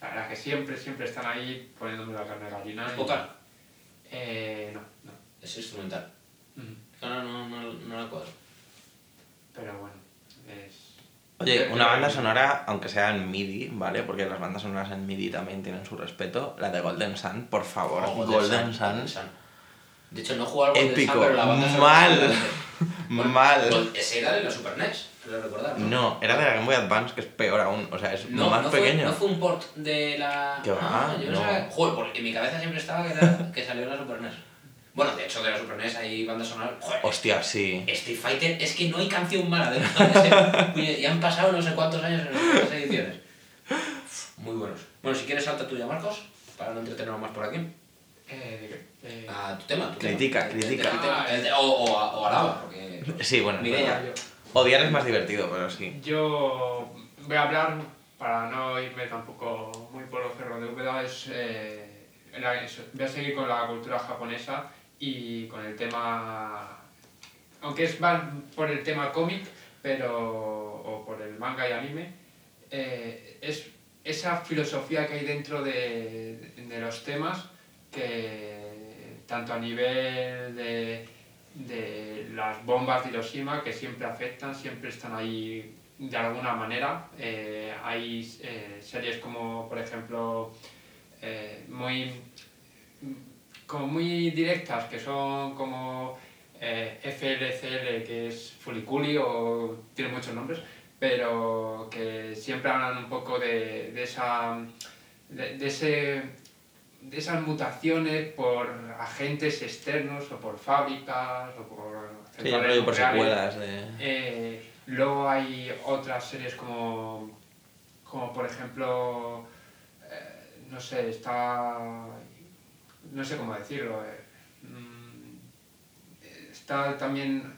la- las que siempre, siempre están ahí poniéndome la carne de gallina. ¿Es vocal? Eh, no, no. es instrumental. Mm, No, no, no, no, no la cuadro. Pero bueno, es... Oye, una banda sonora, aunque sea en MIDI, ¿vale? Porque las bandas sonoras en MIDI también tienen su respeto. La de Golden Sun, por favor. Oh, Golden, Sun, Sun. De hecho, no he jugado al Golden. Sun, pero la banda Mal. Bueno, <laughs> Mal. pues Ese era de la Super NES, creo recordar. No, era de la Game Boy Advance, que es peor aún. O sea, es más no pequeño. Fue, no fue un port de la. ¿Qué va? Ah, yo No. pensaba- Joder, porque en mi cabeza siempre estaba que, era- que salió la Super NES. Bueno, de hecho, de la Super NES hay bandas sonoras. Joder, Hostia, sí. Street Fighter, es que no hay canción mala de ese- <laughs> Y han pasado no sé cuántos años en estas ediciones. Muy buenos. Bueno, si quieres, salta tuya, Marcos, para no entretenernos más por aquí. Eh, eh, A tu tema, tu Critica, tema. critica. El- el- el- el- o, o, a- o alaba, porque. Sí, bueno. Mireia. Odiar es más divertido, pero sí. Yo voy a hablar, para no irme tampoco muy por los cerros de Úbeda, es, eh, la- voy a seguir con la cultura japonesa y con el tema, aunque es más por el tema cómic, pero, o por el manga y anime, eh, es esa filosofía que hay dentro de, de los temas que tanto a nivel de, de las bombas de Hiroshima que siempre afectan, siempre están ahí de alguna manera. Eh, hay eh, series como, por ejemplo, muy, como muy directas, que son como eh, FLCL, que es Fuliculi, o tiene muchos nombres, pero que siempre hablan un poco de, de esa... De, de ese de esas mutaciones por agentes externos o por fábricas o por Sí, que por secuelas de... Eh, luego hay otras series como, como por ejemplo, eh, no sé, está, no sé cómo decirlo, eh, mm, está también,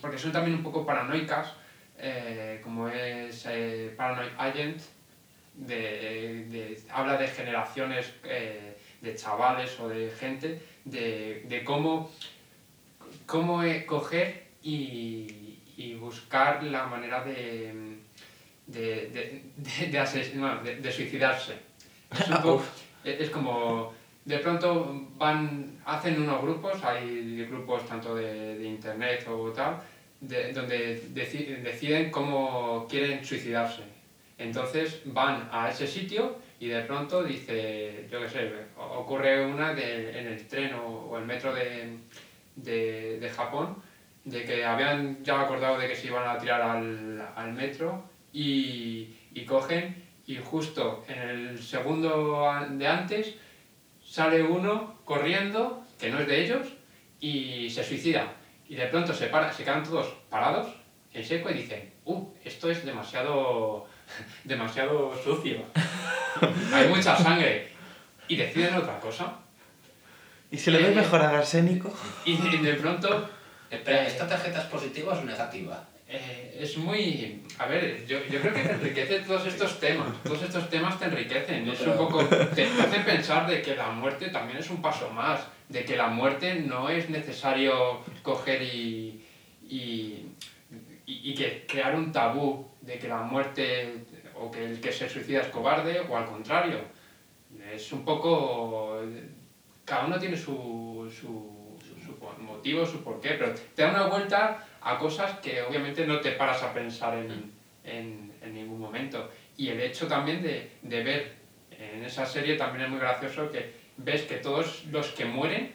porque son también un poco paranoicas, eh, como es eh, Paranoid Agent, de, de- habla de generaciones eh, de chavales o de gente, de, de cómo, cómo coger y, y buscar la manera de, de, de, de, de ases- no, de- de suicidarse. Es, un <laughs> poco- es como, de pronto van, hacen unos grupos, hay grupos tanto de, de internet o tal, de- donde deci- deciden cómo quieren suicidarse. Entonces van a ese sitio y de pronto dice, yo qué sé, ocurre una de, en el tren o, o el metro de, de, Japón, de que habían ya acordado de que se iban a tirar al, al metro y, y cogen y justo en el segundo de antes sale uno corriendo, que no es de ellos, y se suicida. Y de pronto se, para, se quedan todos parados en seco y dicen, uh, esto es demasiado, <laughs> demasiado sucio. <laughs> Hay mucha sangre. Y deciden otra cosa. ¿Y si le doy mejor al arsénico? Y de, de pronto Espera, ¿esta tarjeta es positiva o es negativa? Eh, es muy... A ver, yo, yo creo que te enriquece todos estos temas. Todos estos temas te enriquecen. Es un poco... Te hace pensar de que la muerte también es un paso más. De que la muerte no es necesario coger y... y y, y que crear un tabú de que la muerte o que el que se suicida es cobarde o al contrario. Es un poco... Cada uno tiene su, su, motivo, su porqué, pero te da una vuelta a cosas que obviamente no te paras a pensar en, en, en ningún momento. Y el hecho también de, de ver en esa serie también es muy gracioso que ves que todos los que mueren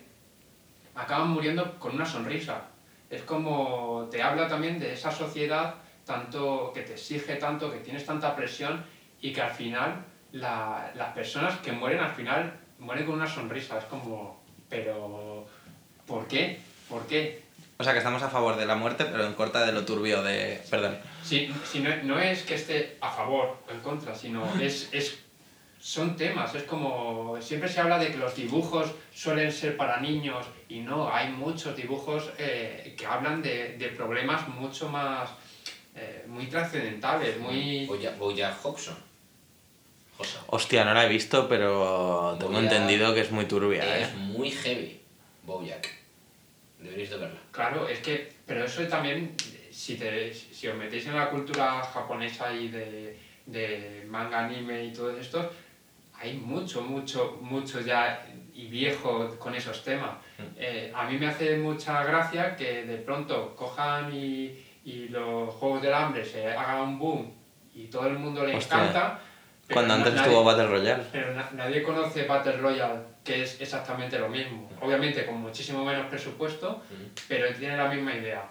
acaban muriendo con una sonrisa. Es como te habla también de esa sociedad tanto que te exige tanto, que tienes tanta presión y que al final la- las personas que mueren al final mueren con una sonrisa. Es como, pero ¿por qué? ¿Por qué? O sea que estamos a favor de la muerte, pero en contra de lo turbio de... Perdón. Si, si no, no es que esté a favor o en contra, sino <laughs> es, es, son temas. Es como, siempre se habla de que los dibujos suelen ser para niños y no, hay muchos dibujos eh, que hablan de, de problemas mucho más, eh, muy trascendentales, muy... Boya- Bojack Hodgson. Josa. Hostia, no la he visto, pero tengo Voy a- entendido que es muy turbia, ¿eh? Es muy heavy, Bojack. Deberéis de verla. Claro, es que, pero eso también, si, te, si os metéis en la cultura japonesa y de, de manga, anime y todo esto, hay mucho, mucho, mucho ya y viejo con esos temas. Eh, a mí me hace mucha gracia que de pronto cojan y, y los Juegos del Hambre se hagan un boom y todo el mundo le Hostia. encanta. Cuando antes nadie- estuvo Battle Royale. pero na- nadie conoce Battle Royale, que es exactamente lo mismo. Obviamente con muchísimo menos presupuesto, pero tiene la misma idea.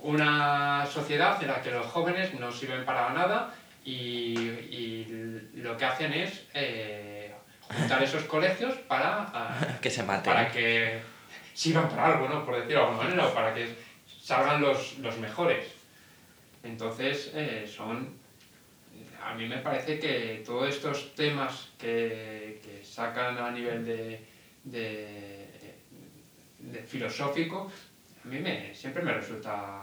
Una sociedad en la que los jóvenes no sirven para nada y, y lo que hacen es eh, juntar esos colegios para, ah, <laughs> Que se mate. para que sirvan para algo, ¿no? Por decirlo de alguna manera, o para que salgan los, los mejores. Entonces, eh, son... A mí me parece que todos estos temas que sacan a nivel de, de, de filosófico, a mí me, siempre me resulta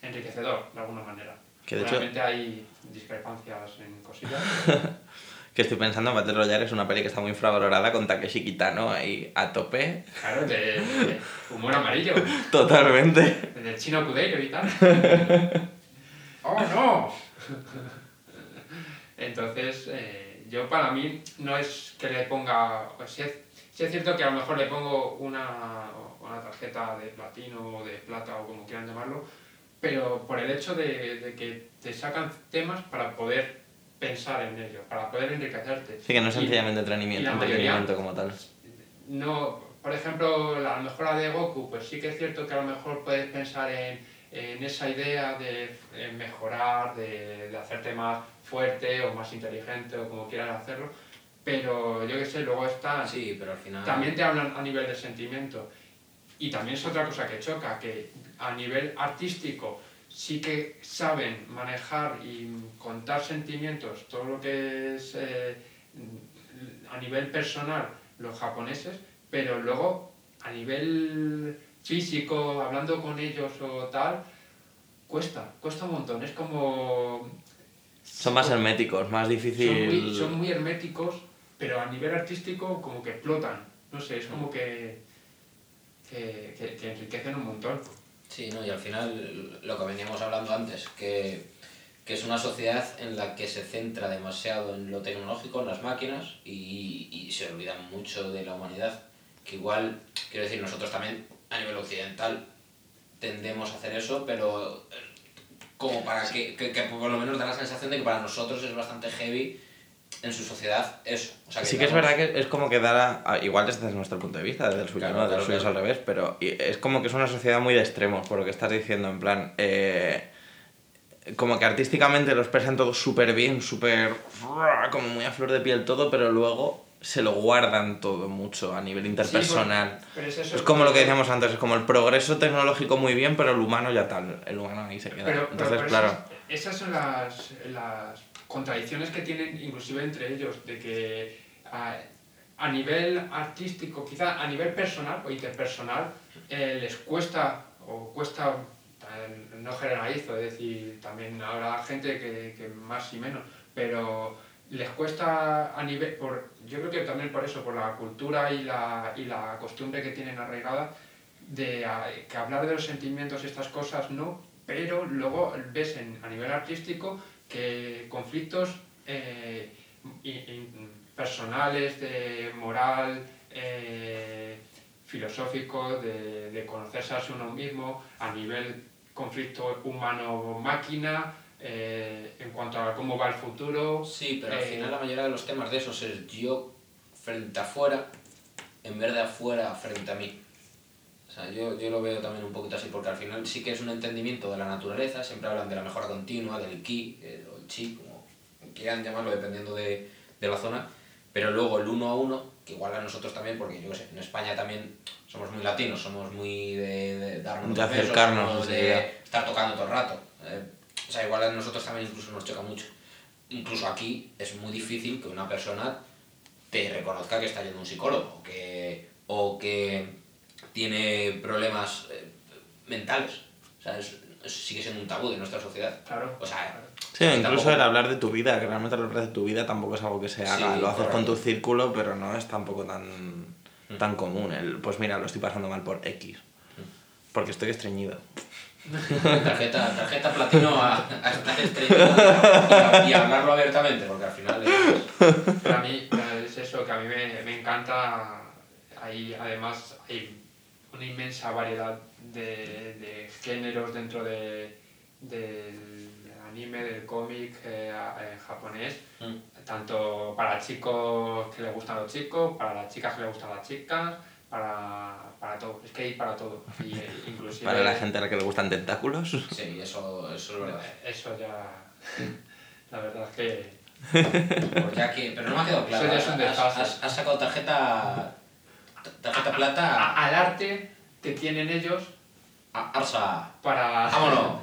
enriquecedor, de alguna manera. Que de hecho- Realmente hay discrepancias en cosillas. <laughs> Que estoy pensando, Battle Royale es una peli que está muy infravalorada con Takeshi Kitano ahí a tope. Claro, de, de humor amarillo. <laughs> Totalmente. Del chino Cudeiro y tal. <laughs> ¡Oh, no! Entonces, eh, yo para mí no es que le ponga... Pues sí, es, sí es cierto que a lo mejor le pongo una, una tarjeta de platino o de plata o como quieran llamarlo, pero por el hecho de, de que te sacan temas para poder pensar en ello, para poder enriquecerte. Sí, que no es sencillamente entretenimiento, entretenimiento como tal. no, por ejemplo, la- a lo mejor la de Goku, pues sí que es cierto que a lo mejor puedes pensar en, en esa idea de eh, mejorar, de, de hacerte más fuerte o más inteligente o como quieras hacerlo, pero yo qué sé, luego está... Sí, pero al final... También te hablan a nivel de sentimiento. Y también es otra cosa que choca, que a nivel artístico sí que saben manejar y contar sentimientos, todo lo que es eh, a nivel personal los japoneses, pero luego a nivel físico, hablando con ellos o tal, cuesta, cuesta un montón. Es como... Son más herméticos, más Son difícil... muy, son muy herméticos, pero a nivel artístico como que explotan. No sé, es como que, que, que- que enriquecen un montón. Sí, no, y al final lo que veníamos hablando antes, que, que es una sociedad en la que se centra demasiado en lo tecnológico, en las máquinas, y, y se olvidan mucho de la humanidad. Que igual, quiero decir, nosotros también a nivel occidental tendemos a hacer eso, pero eh, como para que, que, que por lo menos da la sensación de que para nosotros es bastante heavy en su sociedad eso. O sea, Sí que es verdad que es como que da la- igual desde nuestro punto de vista, desde el suyo, Claro, ¿no? Del claro, suyo es al revés, pero es como que es una sociedad muy de extremos, por lo que estás diciendo, en plan, eh, como que artísticamente lo expresan todo súper bien, súper, como muy a flor de piel todo, pero luego se lo guardan todo mucho a nivel interpersonal. Pero es eso. Es como lo que decíamos antes, es como el progreso tecnológico muy bien, pero el humano ya tal, el humano ahí se queda. Pero, Entonces, pero claro, esas, esas son las, las contradicciones que tienen inclusive entre ellos, de que a, a nivel artístico, quizá a nivel personal o interpersonal, eh, les cuesta o cuesta, eh, no generalizo, es decir, también habrá gente que, que más y menos, pero les cuesta a nivel, por, yo creo que también por eso, por la cultura y la, y la costumbre que tienen arraigada, de que hablar de los sentimientos y estas cosas no, pero luego ves en, a nivel artístico que conflictos eh, personales, de moral, eh, filosófico, de, de conocerse a uno mismo, a nivel conflicto humano-máquina, eh, en cuanto a cómo va el futuro. Sí, pero al Eh, final la mayoría de los temas de esos es yo frente a afuera en vez de afuera frente a mí. O sea, yo, yo lo veo también un poquito así, porque al final sí que es un entendimiento de la naturaleza, siempre hablan de la mejora continua, del ki, eh, o el chi, como quieran llamarlo, dependiendo de, de la zona, pero luego el uno a uno, que igual a nosotros también, porque yo qué sé, en España también somos muy latinos, somos muy de, de darnos De acercarnos, enseguida. de estar tocando todo el rato. eh, o sea, igual a nosotros también incluso nos choca mucho. Incluso aquí es muy difícil que una persona te reconozca que está yendo a un psicólogo o que, o que tiene problemas eh, mentales. O sea, es- sigue siendo un tabú de nuestra sociedad. Claro. O sea, Sí, incluso tampoco- el hablar de tu vida, que realmente hablar de tu vida tampoco es algo que se haga. Sí, lo haces con tu círculo, pero no es tampoco tan, tan común. El, pues mira, lo estoy pasando mal por X. Porque estoy estreñido. <laughs> tarjeta, tarjeta platino a, a estar estreñido y, a- y a hablarlo abiertamente, porque al final es... Para mí es eso que a mí me, me encanta. Hay, además, hay una inmensa variedad de, de géneros dentro de, del anime, del cómic eh, eh, japonés. Mm. Tanto para chicos que les gustan los chicos, para las chicas que les gustan las chicas, para, para todo. Es que hay para todo. Y, eh, <laughs> inclusive, Para la gente a la que le gustan tentáculos. Sí, eso, eso es verdad. Eso ya. La verdad es que. Pues ya que, pero no me ha quedado claro. Eso ya es un Has- desfase. Has, has sacado tarjeta, tarjeta a- plata al arte que tienen ellos a Arsa. para, Vámonos.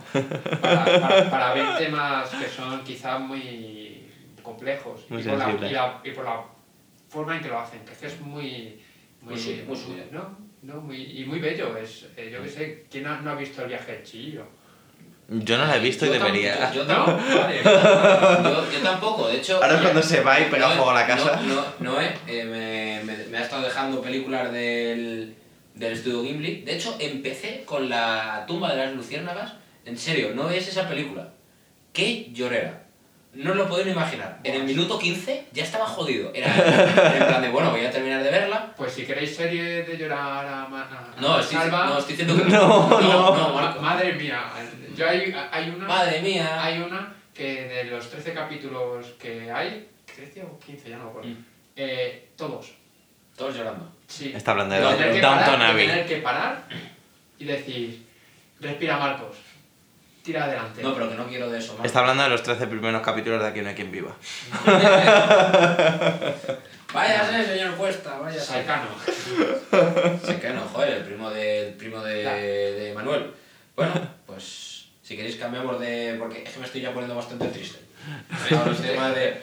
para, para, para ver temas que son quizás muy complejos Muy y, por la, y, la- y por la forma en que lo hacen, que es que es muy... Muy suyo, muy suyo. ¿no? No, muy, y muy bello, es, eh, yo qué sé, ¿quién no, no ha visto el viaje de Chihiro? Yo no la he visto y Yo tam- debería. Yo, <laughs> ¿No? tam- Vale. yo- yo tampoco, de hecho. Ahora es ya- cuando se va y pega fuego a la casa. No, no, Noé, eh, me, me, me ha estado dejando películas del, del estudio Gimli. De hecho, empecé con la tumba de las luciérnagas. En serio, no es esa película. ¡Qué llorera! No os lo podéis ni imaginar. En el minuto 15 ya estaba jodido. Era, en plan de, bueno, voy a terminar de verla. Pues si queréis serie de llorar a, a- a No, estoy, Salva, no, estoy diciendo que No, no. no. no, ma- Marco. madre mía, yo hay, hay una... Madre mía. Hay una que de los 13 capítulos que hay, 13 o 15, ya no me acuerdo, Mm. eh, todos. Todos llorando. Sí. Está hablando de De Downton Abbey. tener que parar y decir, respira Marcos, tira adelante. No, pero que no quiero de eso, Marco. Está hablando de los 13 primeros capítulos de Aquí no hay quien viva. <laughs> Váyase, señor Cuesta, váyase. Saikano. Se que no, joder, el primo de, el primo de, Manuel. Bueno, pues si queréis cambiamos de... porque es que me estoy ya poniendo bastante triste. Ahora el tema de...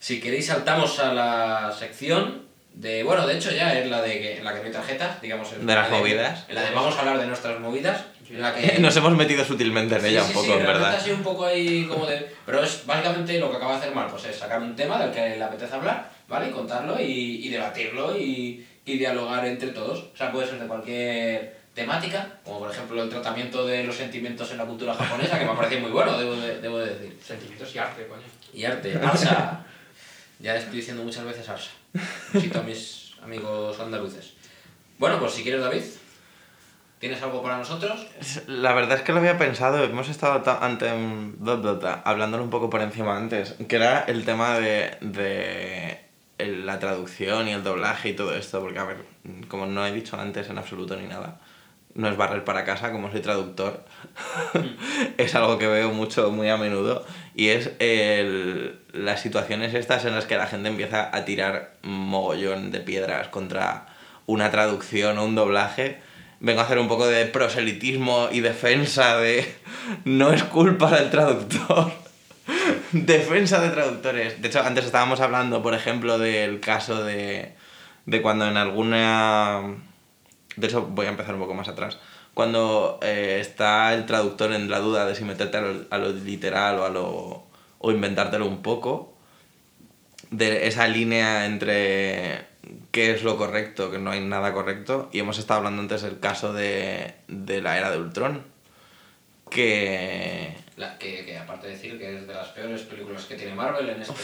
Si queréis saltamos a la sección de... Bueno, de hecho ya es la de que, en la que no hay tarjetas, digamos. en De las la movidas. En la de vamos a hablar de nuestras movidas. En la que... <laughs> Nos hemos metido sutilmente en Sí, ella sí, un poco, sí, en verdad. ha sido un poco ahí como de... Pero es básicamente lo que acaba de hacer Marcos, es sacar un tema del que le apetece hablar, ¿vale? Y contarlo y, y debatirlo y, y dialogar entre todos. O sea, puede ser de cualquier temática, como por ejemplo el tratamiento de los sentimientos en la cultura japonesa, que me ha parecido muy bueno, debo de, debo de decir. Sentimientos y arte, coño. Y arte, Arsa. Ya estoy diciendo muchas veces Arsa. Besito a mis amigos andaluces. Bueno, pues si quieres, David, ¿Tienes algo para nosotros? La verdad es que lo había pensado, hemos estado ta- ante, hablándolo un poco por encima antes, que era el tema de, de la traducción y el doblaje y todo esto, porque a ver, como no he dicho antes en absoluto ni nada, no es barrer para casa, como soy traductor, <laughs> es algo que veo mucho, muy a menudo, y es el, las situaciones estas en las que la gente empieza a tirar mogollón de piedras contra una traducción o un doblaje. Vengo a hacer un poco de proselitismo y defensa de no es culpa del traductor. <laughs> defensa de traductores. De hecho, antes estábamos hablando, por ejemplo, del caso de, de cuando en alguna... De hecho, voy a empezar un poco más atrás. Cuando eh, está el traductor en la duda de si meterte a lo, a lo literal o, a lo, o inventártelo un poco, de esa línea entre qué es lo correcto, que no hay nada correcto, y hemos estado hablando antes del caso de, de la era de Ultron, que... La, que, que aparte de decir que es de las peores películas que tiene Marvel en este,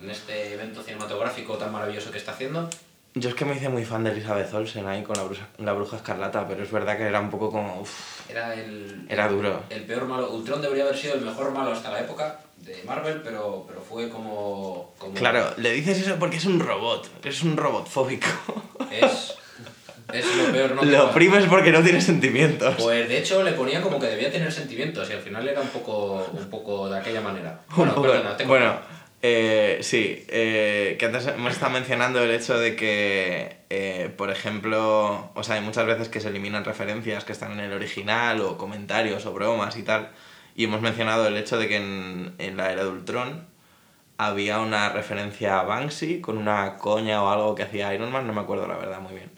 en este evento cinematográfico tan maravilloso que está haciendo. Yo es que me hice muy fan de Elizabeth Olsen ahí con la bruja, la bruja escarlata, pero es verdad que era un poco como... uf, Era el, era duro. el peor malo. Ultron debería haber sido el mejor malo hasta la época de Marvel, pero, pero fue como, como... Claro, le dices eso porque es un robot, es un robot fóbico. Es, es lo peor, ¿no? <laughs> Lo oprimes porque no tiene sentimientos. Pues de hecho le ponía como que debía tener sentimientos y al final era un poco, un poco de aquella manera. <laughs> Bueno, perdona, tengo... bueno, eh, sí, eh, que antes hemos estado mencionando el hecho de que, eh, por ejemplo, o sea, hay muchas veces que se eliminan referencias que están en el original o comentarios o bromas y tal, y hemos mencionado el hecho de que en, en la era de Ultron había una referencia a Banksy con una coña o algo que hacía Iron Man, no me acuerdo la verdad muy bien.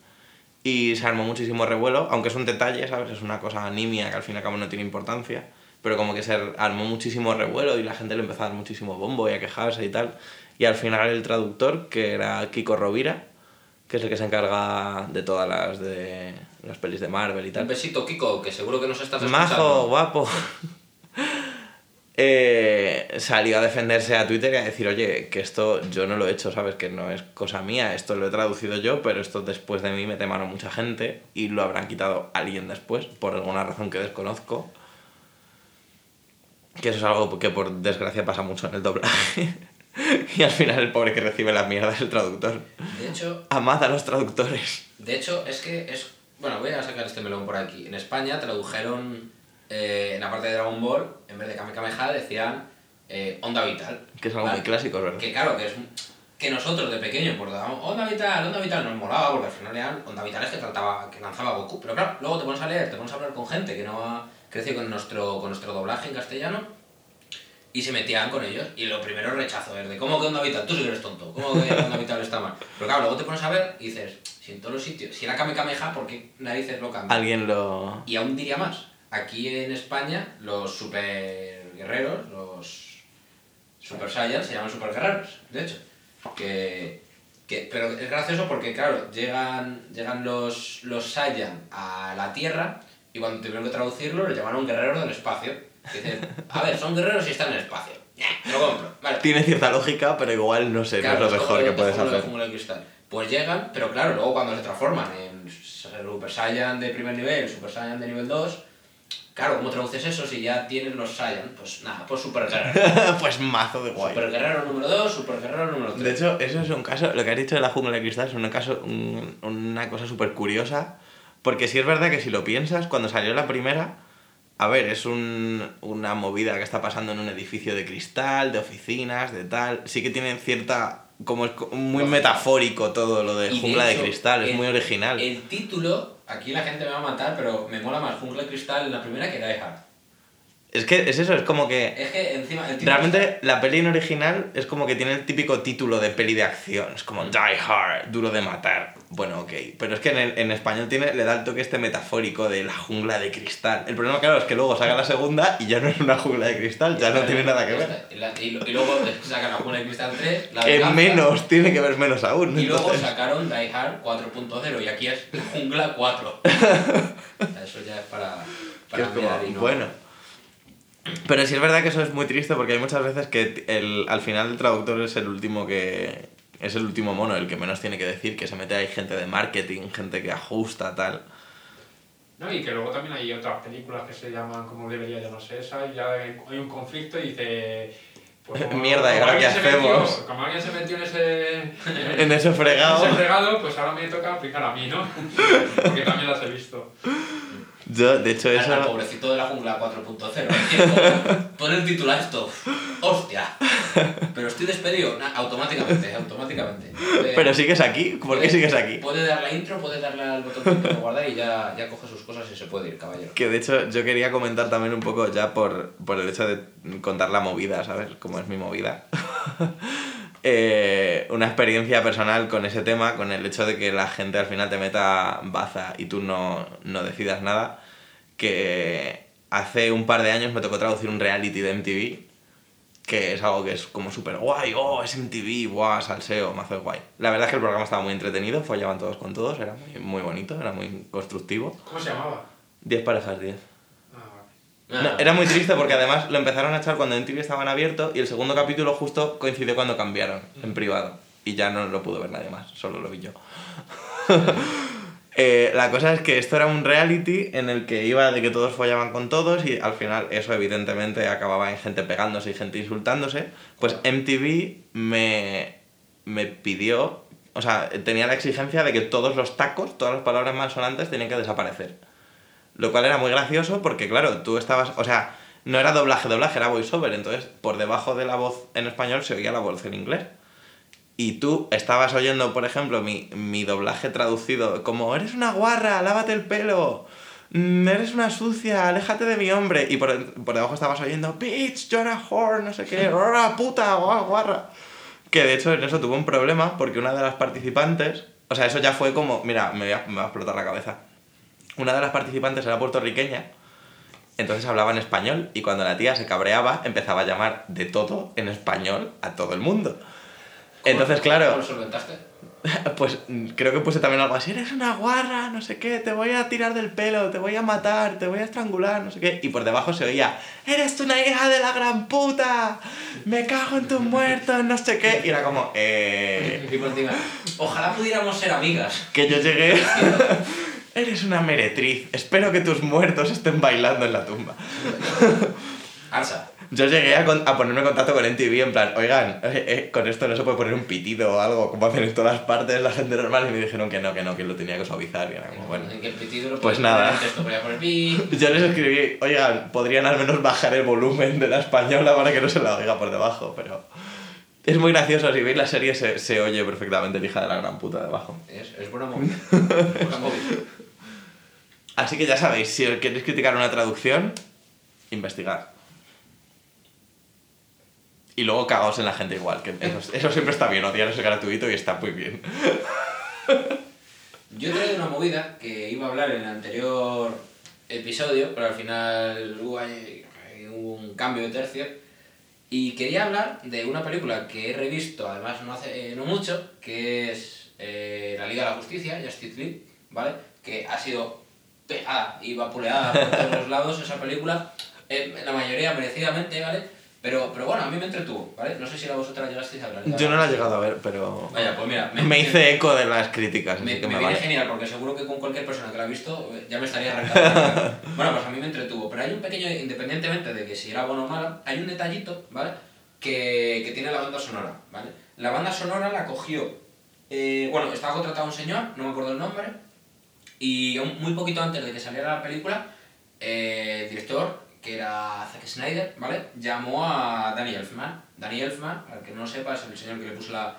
Y se armó muchísimo revuelo, aunque es un detalle, ¿sabes? Es una cosa nimia que al fin y al cabo no tiene importancia. Pero como que se armó muchísimo revuelo y la gente le empezó a dar muchísimo bombo y a quejarse y tal. Y al final el traductor, que era Kiko Rovira, que es el que se encarga de todas las de las pelis de Marvel y Un tal. besito, Kiko, que seguro que nos estás escuchando. Majo, guapo. <laughs> Eh, salió a defenderse a Twitter y a decir, oye, que esto yo no lo he hecho, ¿sabes? Que no es cosa mía, esto lo he traducido yo, pero esto después de mí me temaron mucha gente y lo habrán quitado alguien después, por alguna razón que desconozco. Que eso es algo que por desgracia pasa mucho en el doblaje. <laughs> y al final el pobre que recibe la mierda es el traductor. De hecho, Amad a los traductores. de hecho, es que es... Bueno, voy a sacar este melón por aquí. En España tradujeron eh, en la parte de Dragon Ball, en vez de Kame Kameha, decían eh, Onda Vital. Que es algo ¿vale? muy clásico, ¿verdad? Que claro, que es que nosotros de pequeños dábamos Onda Vital, Onda Vital, nos molaba porque al final eran Onda Vitales que trataba, que lanzaba Goku. Pero claro, luego te pones a leer, te pones a hablar con gente que no ha crecido con nuestro, con nuestro doblaje en castellano y se metían con ellos. Y lo primero es rechazo, es de ¿cómo que Onda Vital? Tú sí que eres tonto, ¿cómo que Onda Vital está mal? Pero claro, luego te pones a ver y dices, si en todos los sitios, si era Kame Kameha, ¿por qué narices lo cambian? Alguien lo... Y aún diría más, aquí en España los super guerreros, los super saiyans se llaman super guerreros, de hecho. Que, que, pero es gracioso porque, claro, llegan, llegan los, los saiyan a la Tierra y cuando tuvieron que traducirlo le llamaron guerreros del espacio. Dicen, a ver, son guerreros y están en el espacio. Lo compro. Vale. Tiene cierta lógica, pero igual no sé, Claro, no es lo mejor que de- puedes lo hacer. Cristal. Pues llegan, pero claro, luego cuando se transforman en Super Saiyan de primer nivel, Super Saiyan de nivel 2, claro, ¿cómo traduces eso si ya tienes los Saiyan? Pues nada, pues Super Guerrero. <laughs> pues mazo de guay. Super Guerrero número 2, Super Guerrero número 3. De hecho, eso es un caso, lo que has dicho de la jungla de cristal es un caso, un- una cosa súper curiosa, porque sí es verdad que si lo piensas, cuando salió la primera, a ver, es un, una movida que está pasando en un edificio de cristal, de oficinas, de tal, sí que tiene cierta, como es muy metafórico todo lo de Y jungla de, hecho, cristal, es el- muy original. El título, aquí la gente me va a matar, pero me mola más Jungla Cristal la primera que Die Hard. Es que es eso, es como que... Es que encima el Realmente la peli en original es como que tiene el típico título de peli de acción, es como Die Hard, duro de matar. Bueno, ok, pero es que en, en español tiene, le da el toque este metafórico de la jungla de cristal. El problema, claro, es que luego saca la segunda y ya no es una jungla de cristal, ya no tiene nada que ver. Y, luego sacan la Jungla de Cristal 3, la Que menos, tiene que ver menos aún. Y luego sacaron Die Hard 4.0 y aquí es la Jungla 4. <laughs> Eso ya es para, para es como, mirar y no- bueno. Pero sí es verdad que eso es muy triste porque hay muchas veces que el, al final el traductor es el último que... Es el último mono, el que menos tiene que decir, que se mete ahí gente de marketing, gente que ajusta, tal. No, y que luego también hay otras películas que se llaman como debería llamarse esa, y ya hay un conflicto y dice... Pues como- <laughs> Mierda, ¿y ahora qué metió- hacemos? como alguien se metió en ese... <laughs> En ese fregado. ese fregado, pues ahora me toca aplicar a mí, ¿no? <laughs> Porque también las he visto. Yo, de hecho, eso... al pobrecito de la jungla 4.0. Pon el titular esto. ¡Hostia! Pero estoy despedido. Nah, automáticamente, automáticamente. Puede- Pero sigues aquí, ¿por qué puede- sigues aquí? Puede dar la intro, puede darle al botón de guardar y ya, ya coge sus cosas y se puede ir, caballero. Que de hecho yo quería comentar también un poco ya por, por el hecho de contar la movida, ¿sabes? Como es mi movida. Eh, una experiencia personal con ese tema, con el hecho de que la gente al final te meta baza y tú no, no decidas nada, que hace un par de años me tocó traducir un reality de MTV, que es algo que es como súper guay, oh, es MTV, buah, salseo, mazo guay. La verdad es que el programa estaba muy entretenido, follaban todos con todos, era muy, muy bonito, era muy constructivo. ¿Cómo se llamaba? 10 parejas, 10. Ah. No, era muy triste porque además lo empezaron a echar cuando en TV estaban abiertos y el segundo capítulo justo coincidió cuando cambiaron en privado. Y ya no lo pudo ver nadie más, solo lo vi yo. <laughs> Eh, la cosa es que esto era un reality en el que iba de que todos follaban con todos y al final eso evidentemente acababa en gente pegándose y gente insultándose. Pues MTV me, me pidió, o sea, tenía la exigencia de que todos los tacos, todas las palabras más sonantes tenían que desaparecer. Lo cual era muy gracioso porque, claro, tú estabas. O sea, no era doblaje, doblaje, era voiceover. Entonces, por debajo de la voz en español se oía la voz en inglés. Y tú estabas oyendo, por ejemplo, mi, mi doblaje traducido como: Eres una guarra, lávate el pelo. "Mm, Eres una sucia, aléjate de mi hombre. Y por, por debajo estabas oyendo: Bitch, you're a whore, no sé qué, "Rora, puta, guarra. Que de hecho en eso tuvo un problema porque una de las participantes. O sea, eso ya fue como: Mira, me, a- me va a explotar la cabeza una de las participantes era puertorriqueña, entonces hablaba en español y cuando la tía se cabreaba empezaba a llamar de todo en español a todo el mundo. Entonces, ¿Cómo claro, lo solventaste? <laughs> pues mm, creo que puse también algo así, eres una guarra, no sé qué, te voy a tirar del pelo, te voy a matar, te voy a estrangular, no sé qué. Y por debajo se oía, eres una hija de la gran puta, me cago en tus muertos, no sé qué. Y era como, eh... <laughs> Y por encima, ojalá pudiéramos ser amigas. Que yo llegué... <laughs> Eres una meretriz. Espero que tus muertos estén bailando en la tumba. <laughs> Arsa. Yo llegué a, con- a ponerme en contacto con NTV en plan, oigan, eh, eh, con esto no se puede poner un pitido o algo, como hacen en todas partes la gente normal, y me dijeron que no, que no, que lo tenía que suavizar, y era como, bueno. En el pitido lo Pues nada. texto, poner. <laughs> Yo les escribí, oigan, podrían al menos bajar el volumen de la española para que no se la oiga por debajo, pero... Es muy gracioso, si veis la serie se, se oye perfectamente el hija de la gran puta debajo. Es, es buena movida. Es buena movida. <laughs> Así que ya sabéis, si queréis criticar una traducción, investigad. Y luego cagaos en la gente igual, que eso, siempre está bien, odiar es gratuito y está muy bien. <laughs> Yo he traído una movida que iba a hablar en el anterior episodio, pero al final hubo, hubo un cambio de tercio. Y quería hablar de una película que he revisto, además no hace no mucho, que es eh, La Liga de la Justicia, Justice League, ¿vale? Que ha sido pegada y vapuleada por todos los lados esa película, eh, la mayoría merecidamente, ¿vale? Pero, pero bueno, a mí me entretuvo, ¿vale? No sé si la vosotras llegasteis a ver Yo no la he llegado a ver, pero... Vaya, pues mira, Me hice eco de las críticas, me, así que me me, viene vale. genial porque seguro que con cualquier persona que la ha visto eh, ya me estaría arrancando. <laughs> bueno, pues a mí me entretuvo. Pero hay un pequeño, independientemente de que si era bueno o mala, hay un detallito, ¿vale? Que, que tiene la banda sonora, ¿vale? La banda sonora la cogió. eh, bueno, estaba contratado un señor, no me acuerdo el nombre, y muy poquito antes de que saliera la película, eh, el director, que era Zack Snyder, ¿vale? Llamó a Danny Elfman. Danny Elfman, al que no lo sepa, es el señor que le puso la...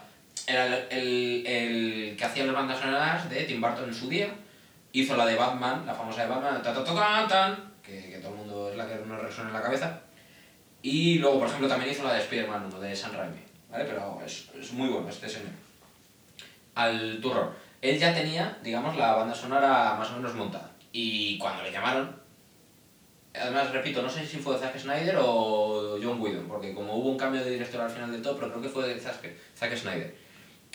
Era el, el, el que hacía las bandas sonoras de Tim Burton en su día. Hizo la de Batman, la famosa de Batman, ta, ta, ta, ta, tan, que, que todo el mundo es la que nos resuena en la cabeza. Y luego, por ejemplo, también hizo la de Spider-Man 1, de Sam Raimi, ¿vale? Pero es, es muy bueno este señor. Al turrón. Él ya tenía, digamos, la banda sonora más o menos montada. Y cuando le llamaron, además, repito, no sé si fue Zack Snyder o John Whedon, porque como hubo un cambio de director al final de todo, pero creo que fue Zack, Zack Snyder.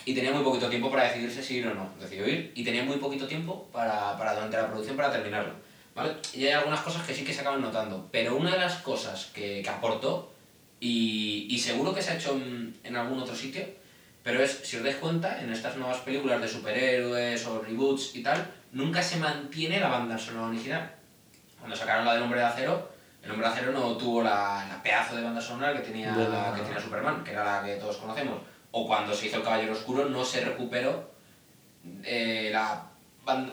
Y tenía muy poquito tiempo para decidirse si ir o no. Decidió ir y tenía muy poquito tiempo para, para durante la producción para terminarlo. ¿vale? Y hay algunas cosas que sí que se acaban notando. Pero una de las cosas que, que aportó, y, y seguro que se ha hecho en, en algún otro sitio, pero es, si os dais cuenta, en estas nuevas películas de superhéroes o reboots y tal, nunca se mantiene la banda sonora original. Cuando sacaron la del Hombre de Acero, el Hombre de Acero no tuvo la, la pedazo de banda sonora que tenía, que tenía Superman, que era la que todos conocemos. O cuando se hizo El Caballero Oscuro no se recuperó eh, la,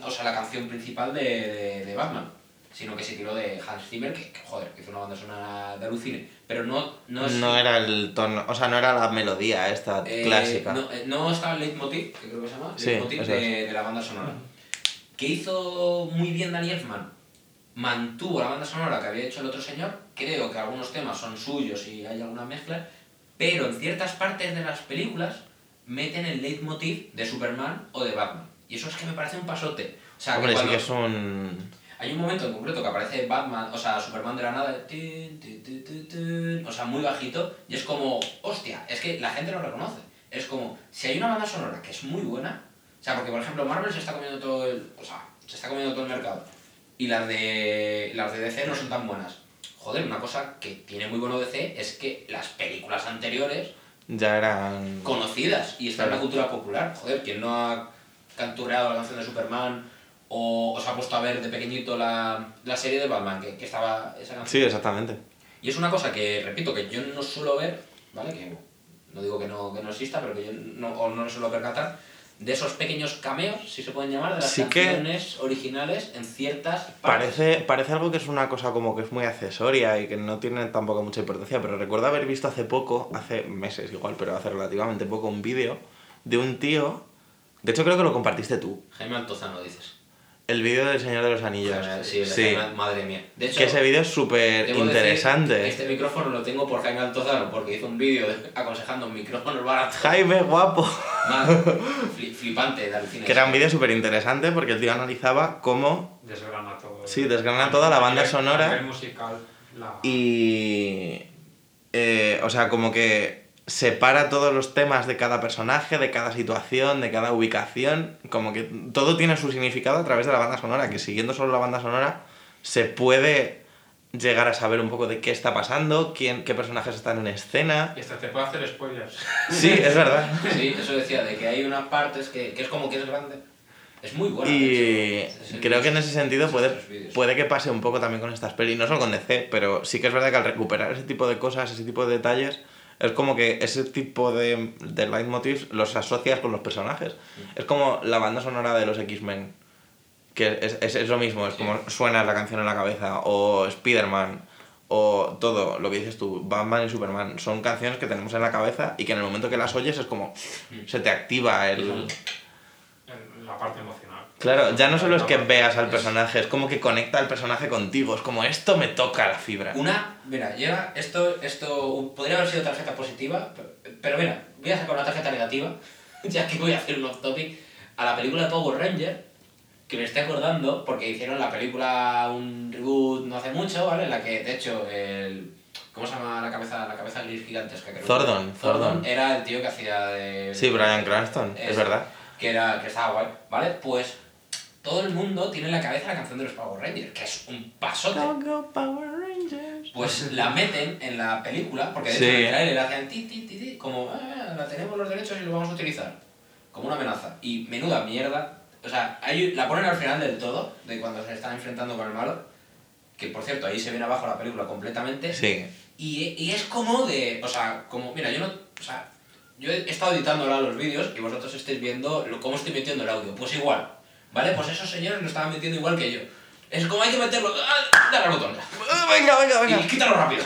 o sea, la canción principal de, de, de Batman, sino que se tiró de Hans Zimmer, que, que, joder, que hizo una banda sonora de alucine. Pero no, no, es- No era el tono, o sea, no era la melodía esta eh, clásica. No, eh, no estaba el leitmotiv, que creo que se llama, Sí, leitmotiv de, de la banda sonora. Que hizo muy bien Danny Elfman. Mantuvo la banda sonora que había hecho el otro señor. Creo que algunos temas son suyos y hay alguna mezcla. Pero en ciertas partes de las películas meten el leitmotiv de Superman o de Batman. Y eso es que me parece un pasote. O sea, que Hombre, sí cuando- que es un... hay un momento en concreto que aparece Batman, o sea, Superman de la nada, tin, tin, tin, tin, tin, o sea, muy bajito, y es como, hostia, es que la gente lo reconoce. Es como, si hay una banda sonora que es muy buena, o sea, porque por ejemplo Marvel se está comiendo todo el, o sea, se está comiendo todo el mercado, y las de, las de DC no son tan buenas. Joder, una cosa que tiene muy bueno DC es que las películas anteriores, Ya eran... conocidas, y están en la Claro. cultura popular, joder, quien no ha canturreado la canción de Superman, o, o se ha puesto a ver de pequeñito la, la serie de Batman, que, que estaba esa canción. Sí, exactamente. Y es una cosa que, repito, que yo no suelo ver, ¿vale? Que no digo que no, que no exista, pero que yo no, o no lo suelo percatar, de esos pequeños cameos, si se pueden llamar, de las Sí que- canciones originales en ciertas partes. Parece, parece algo que es una cosa como que es muy accesoria y que no tiene tampoco mucha importancia, pero recuerdo haber visto hace poco, hace meses igual, pero hace relativamente poco, un vídeo de un tío, de hecho creo que lo compartiste tú, Jaime Altozano, dices. El vídeo del Señor de los Anillos. Sí, Sí, madre mía. De hecho, que ese vídeo es súper interesante. Este micrófono lo tengo por Jaime Altozano, porque hizo un vídeo de- <laughs> aconsejando micrófonos baratos. Jaime, guapo. Más <laughs> fli- flipante de alucina. Que era un vídeo súper interesante porque el tío analizaba cómo Desgrana todo. Sí, desgrana toda la banda sonora. Musical. La... y... eh, o sea, como que separa todos los temas de cada personaje, de cada situación, de cada ubicación, como que todo tiene su significado a través de la banda sonora, que siguiendo solo la banda sonora se puede llegar a saber un poco de qué está pasando, quién, qué personajes están en escena. Y hasta te puede hacer spoilers. <laughs> Sí, es verdad. Sí, eso decía, de que hay unas partes que, que es como que es grande. Es muy buena. Y creo que en ese sentido puede, puede que pase un poco también con estas pelis, no solo con DC, pero sí que es verdad que al recuperar ese tipo de cosas, ese tipo de detalles, es como que ese tipo de, de leitmotivs los asocias con los personajes. Es como la banda sonora de los X-Men, que es, es, es lo mismo, es como suena la canción en la cabeza, o Spider-Man, o todo lo que dices tú, Batman y Superman, son canciones que tenemos en la cabeza y que en el momento que las oyes es como se te activa el... La parte emocional. Claro, ya no solo es que veas al es- personaje, es como que conecta al personaje contigo, es como esto me toca la fibra. Una, mira, llega, esto, esto podría haber sido tarjeta positiva, pero, pero mira, voy a sacar una tarjeta negativa, <laughs> ya que voy a hacer un off topic, a la película de Power Ranger, que me estoy acordando, porque hicieron la película, un reboot no hace mucho, ¿vale? En la que, de hecho, el... ¿Cómo se llama la cabeza, la cabeza gris gigantesca? Creo? Zordon, Zordon. Era el tío que hacía de... Sí, Brian Cranston, es Eso, verdad. Que, era, que estaba guay, ¿vale? Pues todo el mundo tiene en la cabeza la canción de los Power Rangers, que es un pasote. Pues la meten en la película, porque de hecho Sí. en el trailer hacían ti, ti, ti, ti, como, "Ah, la tenemos los derechos y lo vamos a utilizar. Como una amenaza. Y menuda mierda. O sea, hay, la ponen al final del todo, de cuando se están enfrentando con el malo. Que por cierto, ahí se viene abajo la película completamente. Sí, Y, y es como de. O sea, como. Mira, yo no. O sea, yo he estado editando ahora los vídeos y vosotros estáis viendo lo- cómo estoy metiendo el audio. Pues igual. ¿Vale? Pues esos señores lo estaban metiendo igual que yo. Es como hay que meterlo. ¡Ah! Dale al botón. venga, venga, Y quítalo rápido.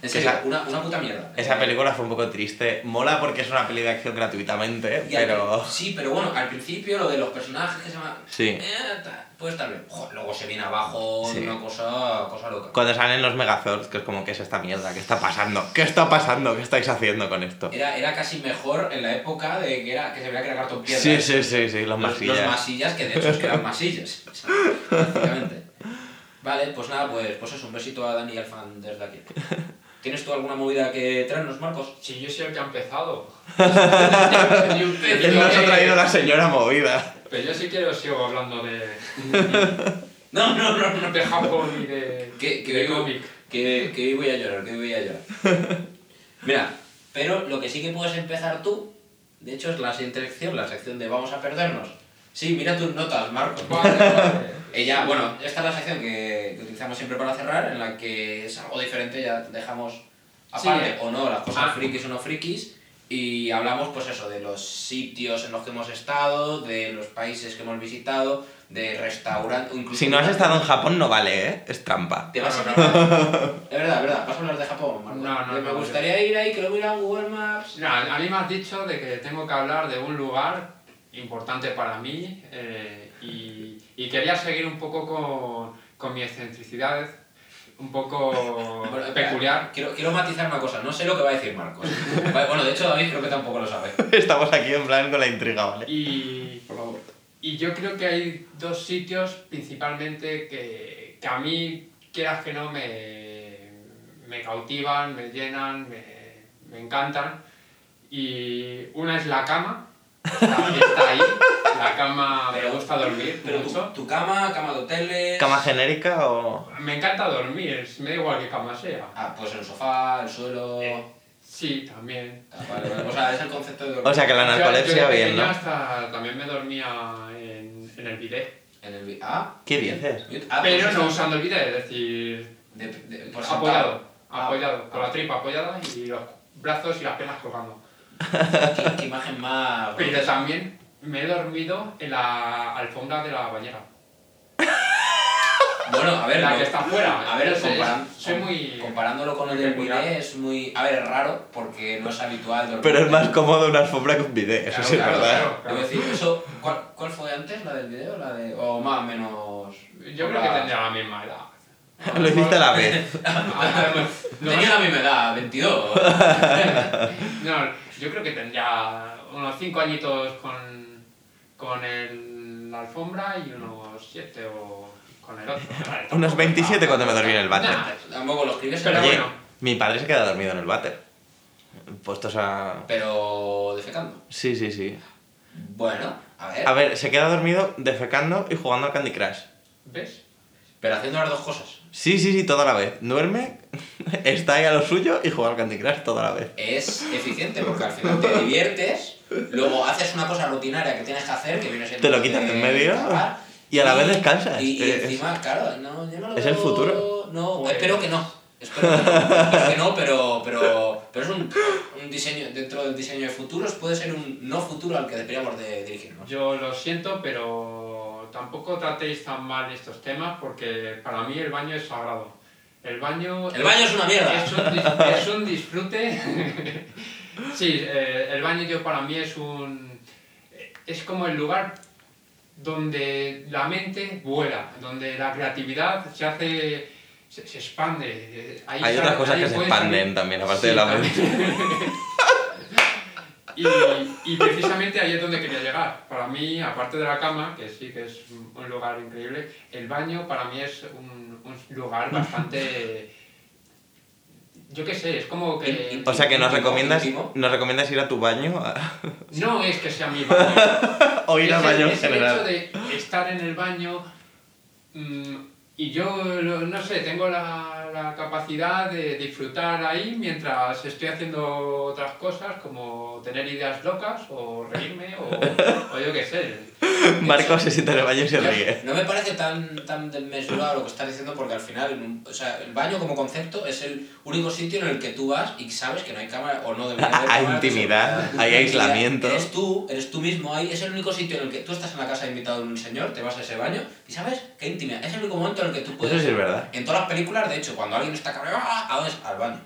En serio, Esa- una, una puta mierda. Esa película fue un poco triste. Mola porque es una peli de acción gratuitamente, Y al- pero... Sí, pero bueno, al principio lo de los personajes que se llaman. Sí. Eh, ta- puede estar bien. Joder, luego se viene abajo Sí. una cosa, cosa loca. Cuando salen los Megazords, que es como, ¿qué es esta mierda? ¿Qué está pasando? ¿Qué está pasando? ¿Qué estáis haciendo con esto? Era, era casi mejor en la época de que, era, que se veía que era cartón piedra. Sí, sí, sí, sí, los Los, masillas. los masillas, que de hecho es que eran <laughs> masillas. o sea. Vale, pues nada, pues, pues eso, un besito a Dani y al fan desde aquí. <laughs> ¿Tienes tú alguna movida que traernos, Marcos? Si yo soy el que ha empezado. <laughs> <laughs> Él nos ha traído la señora movida. Pero yo sí quiero sigo hablando de, <laughs> No, no, no, no. de Japón y de, Que, que, de hoy- cómic. que, que hoy voy a llorar, que hoy voy a llorar. Mira, pero lo que sí que puedes empezar tú, de hecho es la siguiente sección, la sección de vamos a perdernos Sí, mira tus notas, Marcos. Vale, vale. <laughs> Ella, bueno, esta es la sección que, que utilizamos siempre para cerrar, en la que es algo diferente, ya dejamos aparte Sí. o no las cosas Ah. frikis o no frikis, y hablamos pues eso, de los sitios en los que hemos estado, de los países que hemos visitado, de restaurantes, incluso... Si no has estado en Japón no vale, ¿eh? Es trampa. Te vas a No, Es verdad, es verdad, vas a hablar de Japón, Marco. No, no, me no, gustaría ir ahí, que lo mira en Google Maps. Mira, a mí me has dicho de que tengo que hablar de un lugar importante para mí eh, y, y quería seguir un poco con, con mi excentricidad, un poco <laughs> Bueno, espera, peculiar. Quiero, quiero matizar una cosa, no sé lo que va a decir Marcos. Bueno, de hecho David creo que tampoco lo sabe. <laughs> Estamos aquí en plan con la intriga, ¿vale? Y, Por favor. y yo creo que hay dos sitios principalmente que, que a mí, quieras que no, me, me cautivan, me llenan, me, me encantan. Y una es la cama, está, está ahí, la cama me Pero- gusta dormir Pero tu, mucho. tu cama, cama de hoteles... ¿Cama genérica o...? Me encanta dormir, me da igual qué cama sea. Ah, pues el sofá, el suelo... Eh, Sí, también. Ah, vale, vale. O sea, es el concepto de dormir. O sea que la Yo- yo narcolepsia de bien, ¿no? hasta también me dormía en, en el bidet. En el... Ah, ¿Qué dices? ah Pero pues no eso- usando el bidet, es decir, De, de- por apoyado, sentado. Ah. apoyado, con la tripa apoyada y los brazos y las piernas colgando. ¿Qué, qué imagen más... Pero también me he dormido en la alfombra de la bañera. Bueno, a ver... la que está afuera. A ver, Es- es- comparan- soy muy... comparándolo con el del bidet es muy... A ver, es raro porque no es habitual dormir. Pero es más cómodo una alfombra que un bidet, eso Claro, sí es claro, verdad. claro, claro. Debo decir, eso, ¿cuál, ¿cuál fue antes? ¿La del video o la de...? O más o menos... Yo creo que tendría la misma edad. <laughs> Lo hiciste a la vez. <laughs> No, Tenía la misma edad, 22. <laughs> No, yo creo que tendría unos 5 añitos con, con el, la alfombra y unos 7 o con el otro. <laughs> Vale, Unos tampoco 27 está- cuando me dormí en el váter. Nah, Tampoco lo escribes Pero Oye, bueno. mi padre se queda dormido en el váter. Puestos a... Pero defecando. Sí, sí, sí. Bueno, a ver. A ver, se queda dormido defecando y jugando al Candy Crush. ¿Ves? Pero haciendo las dos cosas. Sí, sí, sí, toda la vez. Duerme, <laughs> está ahí a lo suyo y juega al Candy Crush toda la vez. Es eficiente porque al final te diviertes, luego haces una cosa rutinaria que tienes que hacer, que viene siendo. Te lo quitas de en medio y a la vez descansas. Y, y Es- encima, claro, no, yo no lo es el futuro. No, espero que no. Espero que no, espero que no, pero, pero, pero es un, un diseño, dentro del diseño de futuros, puede ser un no futuro al que deberíamos de dirigirnos. Yo lo siento, pero tampoco tratéis tan mal estos temas porque para mí el baño es sagrado. El baño... El baño es una mierda. Es un, dis- es un disfrute. <laughs> sí, eh, el baño yo para mí es un... Es como el lugar donde la mente vuela, donde la creatividad se hace... se, se expande. Ahí Hay otras cosas que se expanden también, aparte Sí, de la mente. <laughs> Y, y precisamente ahí es donde quería llegar. Para mí, aparte de la cama, que sí que es un lugar increíble, el baño para mí es un, un lugar bastante... Yo qué sé, es como que... O sea que nos recomiendas, nos recomiendas ir a tu baño <laughs> No es que sea mi baño. <laughs> o ir al baño en es el general. hecho de estar en el baño mm, y yo, lo- no sé, tengo la, la capacidad de disfrutar ahí mientras estoy haciendo otras cosas como tener ideas locas o reírme o, o yo qué sé. Marco se sienta en el baño y se ríe. No me parece tan, tan desmesurado lo que estás diciendo porque al final, o sea, el baño como concepto es el único sitio en el que tú vas y sabes que no hay cámara o no debería haber <laughs> Hay cámaras de intimidad, hay aislamiento. Eres tú, eres tú mismo ahí, es el único sitio en el que tú estás en la casa invitado de un señor, te vas a ese baño y sabes qué intimidad. Es el único momento en el que tú puedes... Eso sí es verdad. En todas las películas, de hecho, cuando alguien está cabreado, ¡ah! ¿a dónde es? Al baño.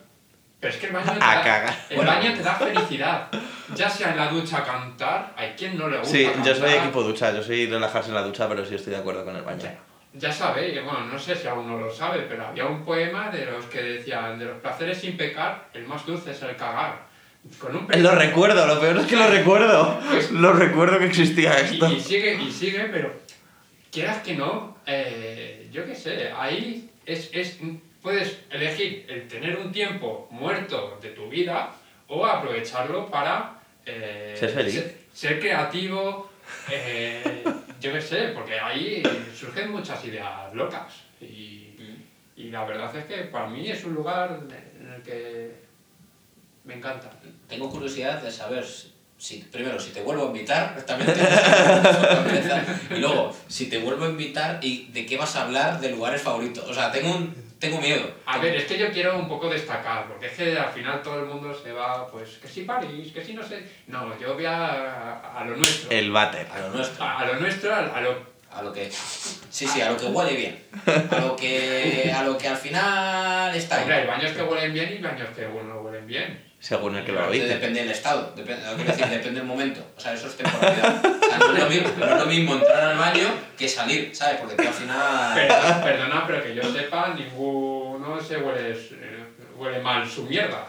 Pero es que el baño te da, cagar. el Bueno. baño te da felicidad. Ya sea en la ducha cantar, hay quien no le gusta Sí, yo soy equipo ducha, yo soy relajarse en la ducha, pero sí estoy de acuerdo con el baño. Ya sabéis, bueno, no sé si aún no lo sabe, pero había un poema de los que decían, de los placeres sin pecar, el más dulce es el cagar. Con un Lo recuerdo, lo peor es que lo recuerdo. Lo recuerdo que existía esto. y, y sigue, y sigue, pero quieras que no, eh, yo qué sé, ahí es, es, puedes elegir el tener un tiempo muerto de tu vida o aprovecharlo para eh, Ser feliz. Ser, ser creativo, eh, yo qué sé, porque ahí surgen muchas ideas locas. Y, y la verdad es que para mí es un lugar en el que me encanta. Tengo curiosidad de saber, si, primero, si te vuelvo a invitar, <laughs> también. Y luego, si te vuelvo a invitar, ¿y de qué vas a hablar de lugares favoritos? O sea, tengo, un, tengo miedo. A ver, es que yo quiero un poco destacar, porque es que al final todo el mundo se va, pues, que si París, que si no sé. No, yo voy a, a, a lo nuestro. El váter. A lo nuestro. A, a lo nuestro, a, a lo. A lo que. Sí, sí, a lo que huele bien. A lo que, a lo que al final está Hombre, hay baños que huelen bien y baños que no huelen bien. Según el que lo dice. Depende del estado, depende, decir, depende del momento. O sea, eso es temporalidad. O sea, no es lo mismo, no es lo mismo entrar al baño que salir, ¿sabes? Porque tú al final. Perdona, perdona, pero que yo sepa, ninguno se huele, eh, huele mal su mierda.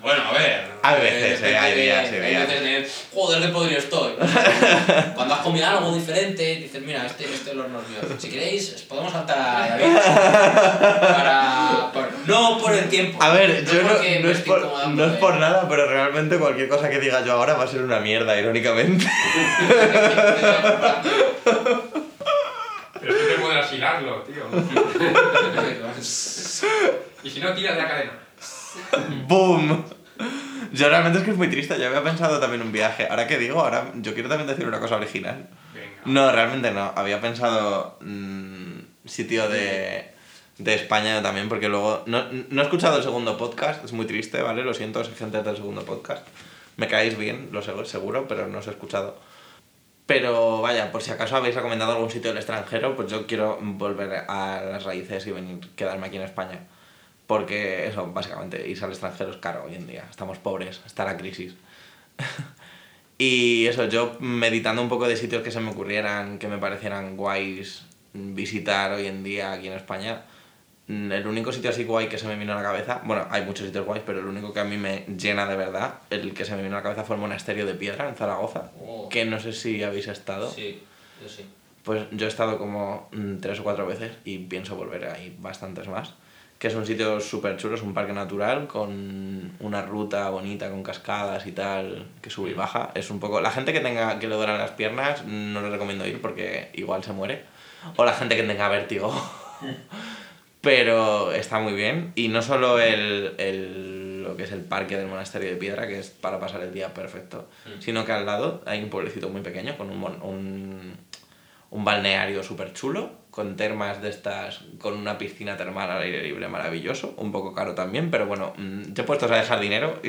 Bueno, a ver. Hay veces, depende eh, hay días, hay días. veces de, joder, qué podrido estoy. <laughs> Cuando has comido algo diferente, dices, mira, este, este olor no es mío. Si queréis, podemos saltar a David. Para, no por el tiempo. A ver, yo no, porque no me es por, no es eh. por nada, pero realmente cualquier cosa que diga yo ahora va a ser una mierda, irónicamente. <laughs> Pero siempre podrás hilarlo, tío. <laughs> Y si no, tiras de la cadena. <laughs> ¡Boom! Yo realmente es que es muy triste, yo había pensado también un viaje. Ahora que digo, ahora yo quiero también decir una cosa original. Venga. No, realmente no. Había pensado mm, sitio de, de España también, porque luego... No, no he escuchado el segundo podcast, es muy triste, ¿vale? Lo siento, gente del segundo podcast. Me caéis bien, lo sé, seguro, pero no os he escuchado. Pero vaya, por si acaso habéis recomendado algún sitio del extranjero, pues yo quiero volver a las raíces y venir, quedarme aquí en España. Porque eso, básicamente, irse al extranjero es caro hoy en día. Estamos pobres, está la crisis. <laughs> y eso, yo meditando un poco de sitios que se me ocurrieran, que me parecieran guays visitar hoy en día aquí en España, mm, el único sitio así guay que se me vino a la cabeza, bueno, hay muchos sitios guays, pero el único que a mí me llena de verdad, el que se me vino a la cabeza fue el Monasterio de Piedra en Zaragoza, Oh. que no sé si habéis estado. Sí, yo sí. Pues yo he estado como mm, tres o cuatro veces y pienso volver ahí bastantes más. Que es un sitio súper chulo, es un parque natural con una ruta bonita, con cascadas y tal, que sube y baja. Es un poco... La gente que tenga que le duelan las piernas no le recomiendo ir porque igual se muere. O la gente que tenga vértigo. <laughs> Pero está muy bien. Y no solo el, el- lo que es el parque del monasterio de piedra, que es para pasar el día perfecto, Mm. sino que al lado hay un pueblecito muy pequeño con un, un, un balneario súper chulo, con termas de estas, con una piscina termal al aire libre maravilloso, un poco caro también, pero bueno, mm, te he puesto a dejar dinero.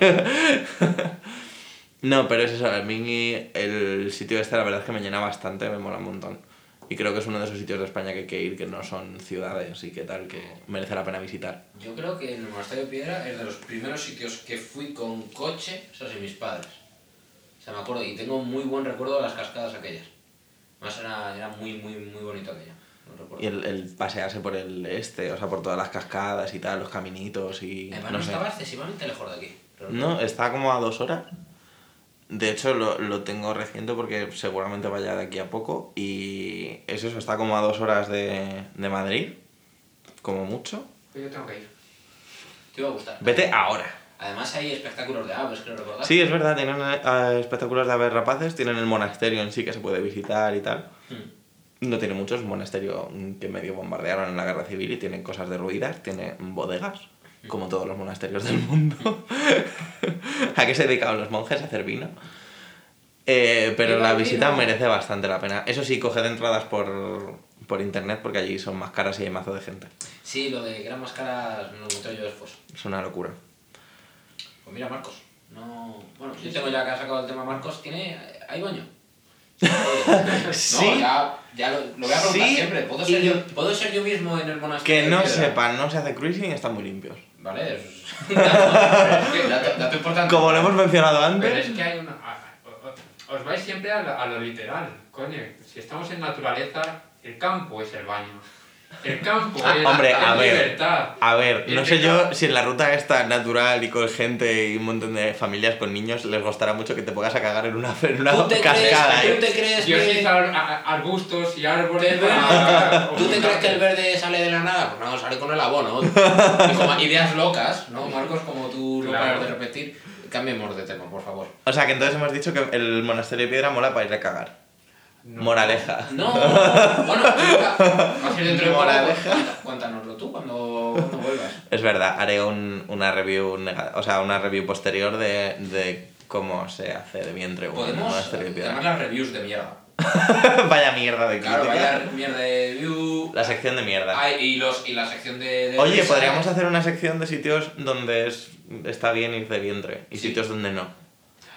<laughs> no, pero es eso, a mí el sitio este la verdad es que me llena bastante, me mola un montón. Y creo que es uno de esos sitios de España que hay que ir, que no son ciudades y que tal, que merece la pena visitar. Yo creo que el Monasterio de Piedra es de los primeros sitios que fui con coche, eso sí, mis padres. O sea, me acuerdo, y tengo muy buen recuerdo de las cascadas aquellas. Más era, era muy, muy, muy bonito aquello. Lo recuerdo. Y el, el pasearse por el este, o sea, por todas las cascadas y tal, los caminitos y... Además, no no sé. estaba excesivamente lejos de aquí. No, recuerdo. está como a dos horas. De hecho, lo, lo tengo reciente porque seguramente vaya de aquí a poco. Y es eso, está como a dos horas de, de Madrid, como mucho. Yo tengo que ir. Te iba a gustar. Vete ahora. Además hay espectáculos de aves, creo recordar. Sí, es verdad, tienen eh, espectáculos de aves rapaces, tienen el monasterio en sí que se puede visitar y tal. Hmm. No tiene mucho, es un monasterio que medio bombardearon en la guerra civil y tiene cosas derruidas, tiene bodegas, como todos los monasterios del mundo. <laughs> ¿A qué se dedicaban los monjes? A hacer vino. Eh, pero la visita merece bastante la pena. Eso sí, coged entradas por, por internet porque allí son más caras y hay mazo de gente. Sí, lo de que eran más caras me lo yo después. Es una locura. Pues mira, Marcos. No... Bueno, yo tengo ya que ha sacado el tema Marcos. ¿Tiene... ¿Hay baño? <laughs> Sí. No, ya, ya lo, lo voy a preguntar Sí, siempre. ¿Puedo y ser, yo- yo, ¿Puedo ser yo mismo en el monasterio? Que no sepan, no se hace cruising, están muy limpios. Vale, es <laughs> dato, dato, dato importante. Como lo hemos mencionado Pero antes, es que hay una. Os vais siempre a lo, a lo literal, coño. Si estamos en naturaleza, el campo es el baño. El campo es, Hombre, a ver. libertad. A ver, no sé yo si en la ruta esta natural y con gente y un montón de familias con niños les gustará mucho que te pongas a cagar en una, en una ¿Tú te, cascada, crees. ¿Tú te crees Yo que... arbustos y árboles. el verde- para- <laughs> ¿Tú te crees que el verde sale de la nada? Pues no, sale con el abono. <laughs> Y como ideas locas, ¿no? Marcos, como tú no Claro. paras de repetir. Cambiemos de tema, por favor. O sea que entonces hemos dicho que el monasterio de piedra mola para ir a cagar. No. Moraleja. No, <laughs> bueno, nunca- va a ser dentro de. Moraleja. Cuéntanoslo tú cuando, cuando vuelvas. Es verdad, haré un, una review o sea, una review posterior de, de cómo se hace de vientre Podemos piedra. llamar las reviews de mierda. <laughs> vaya mierda de Claro, crítica. vaya mierda de review. La sección de mierda. Y, los, y la sección de. de Oye, risa, podríamos ¿eh? hacer una sección de sitios donde es, está bien ir de vientre y Sí. sitios donde no.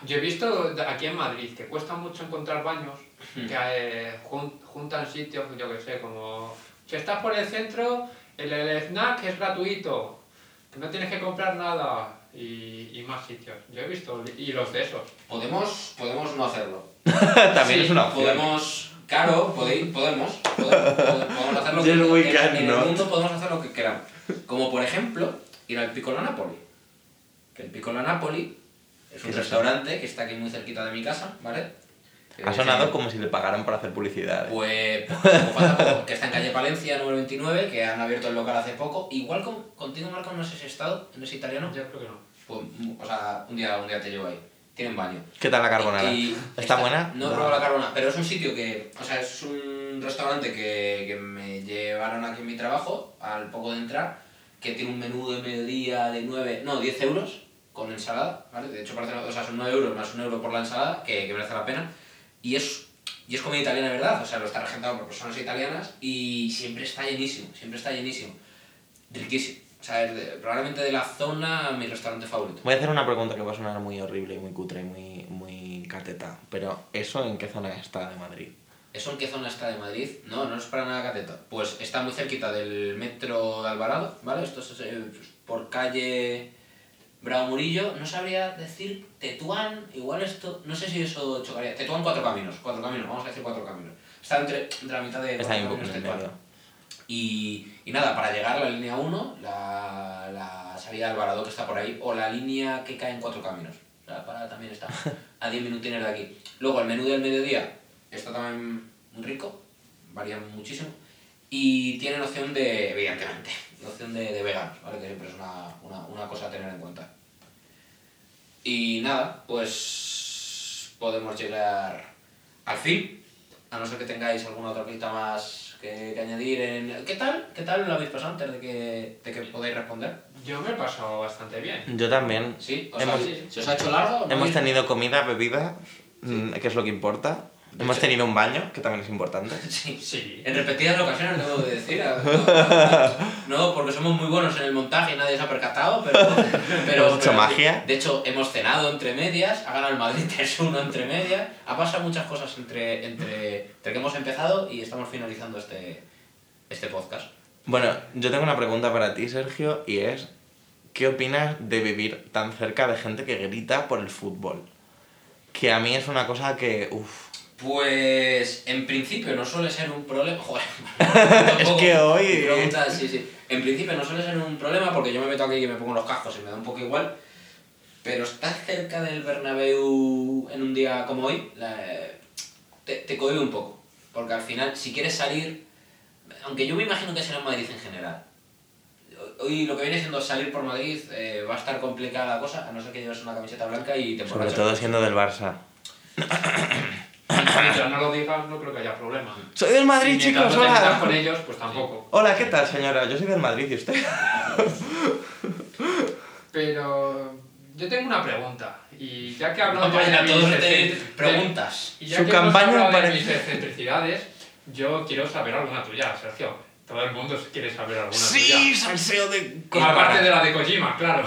Yo he visto aquí en Madrid que cuesta mucho encontrar baños Hmm. que eh, jun- juntan sitios, yo que sé, como si estás por el centro, el, el snack es gratuito, que no tienes que comprar nada y, y más sitios. Yo he visto y los de esos. Podemos, podemos no hacerlo. <laughs> También Sí, es una opción. Podemos. Claro, podemos. Podemos, podemos hacer lo <laughs> que we en, en el mundo podemos hacer lo que queramos. Como por ejemplo, ir al Piccolo Napoli. Que el Piccolo Napoli es ¿Qué un restaurante que está aquí muy cerquita de mi casa, ¿vale? Ha sonado Eh, como si le pagaran por hacer publicidad. ¿eh? Pues, como que está en calle Palencia, número 29, que han abierto el local hace poco. Igual con, contigo, Marco, no sé si has estado en ese italiano. Yo creo que no. Pues, o sea, un día, un día te llevo ahí. Tienen baño. ¿Qué tal la carbonara? Y- ¿Está buena? No he probado la carbonara, pero es un sitio que, o sea, es un restaurante que, que me llevaron aquí en mi trabajo, al poco de entrar, que tiene un menú de mediodía de 9, no, 10 euros con ensalada, ¿vale? De hecho, parece, o sea, son 9 euros más un euro por la ensalada, que, que merece la pena. Y es, y es comida italiana, ¿verdad? O sea, lo está regentado por personas italianas y siempre está llenísimo, siempre está llenísimo. Riquísimo. O sea, es de- probablemente de la zona mi restaurante favorito. Voy a hacer una pregunta que va a sonar muy horrible y muy cutre y muy, muy cateta. Pero, ¿eso en qué zona está de Madrid? ¿Eso en qué zona está de Madrid? No, no es para nada cateta. Pues está muy cerquita del metro de Alvarado, ¿vale? Esto es eh, pues, por calle Bravo Murillo. No sabría decir Tetuán, igual esto... No sé si eso chocaría. Tetuán cuatro caminos, cuatro caminos, vamos a decir cuatro caminos. Está entre, entre la mitad de Está cuatro caminos Tetuán. Y, y nada, para llegar a la línea 1, la, la salida de Alvarado que está por ahí, o la línea que cae en cuatro caminos. La parada también está a 10 minutines de aquí. Luego el menú del mediodía está también muy rico, varía muchísimo. Y tienen opción de, evidentemente, opción de, de veganos, ¿vale? Que siempre es una, una, una cosa a tener en cuenta. Y nada, pues podemos llegar al fin, a no ser que tengáis alguna otra cosita más que, que añadir. En... ¿Qué tal? ¿Qué tal lo habéis pasado antes de que, de que podáis responder? Yo me he pasado bastante bien. Yo también. ¿Sí? ¿Os, Hemos- ha- ¿Se os ha hecho largo? ¿No Hemos habéis- tenido comida, bebida, mm, que es lo que importa. Hemos tenido un baño, que también es importante. <laughs> Sí. Sí. En repetidas ocasiones tengo que decir. No, no, porque somos muy buenos en el montaje y nadie se ha percatado, pero. <laughs> pero Hemos hecho pero- magia. De hecho, hemos cenado entre medias, ha ganado el Madrid <laughs> 3-1 entre medias. Ha pasado muchas cosas entre, entre, entre que hemos empezado y estamos finalizando este, este podcast. Bueno, yo tengo una pregunta para ti, Sergio, y es, ¿qué opinas de vivir tan cerca de gente que grita por el fútbol? Que a mí es una cosa que, uff, Pues en principio no suele ser un problema. <laughs> Joder, <laughs> Es que hoy- sí, sí. En principio no suele ser un problema porque yo me meto aquí y me pongo los cascos y me da un poco igual. Pero estar cerca del Bernabéu en un día como hoy la- te, te cohibe un poco. Porque al final, si quieres salir, aunque yo me imagino que será en Madrid en general. Hoy lo que viene siendo salir por Madrid eh, va a estar complicada la cosa, a no ser que lleves una camiseta blanca y te sobre todo siendo del Barça. <coughs> Mientras no lo digas, no creo que haya problema. Soy del Madrid, Y chicos, no te hola. con ellos, pues tampoco. Hola, ¿qué tal, señora? Yo soy del Madrid, ¿y usted? Pero yo tengo una pregunta. Y ya que ya de excentri- preguntas. Y ya Su que hemos campaña hablado de mis excentricidades, yo quiero saber alguna tuya, Sergio. Todo el mundo quiere saber alguna tuya. salseo de... Aparte de la de Kojima, claro.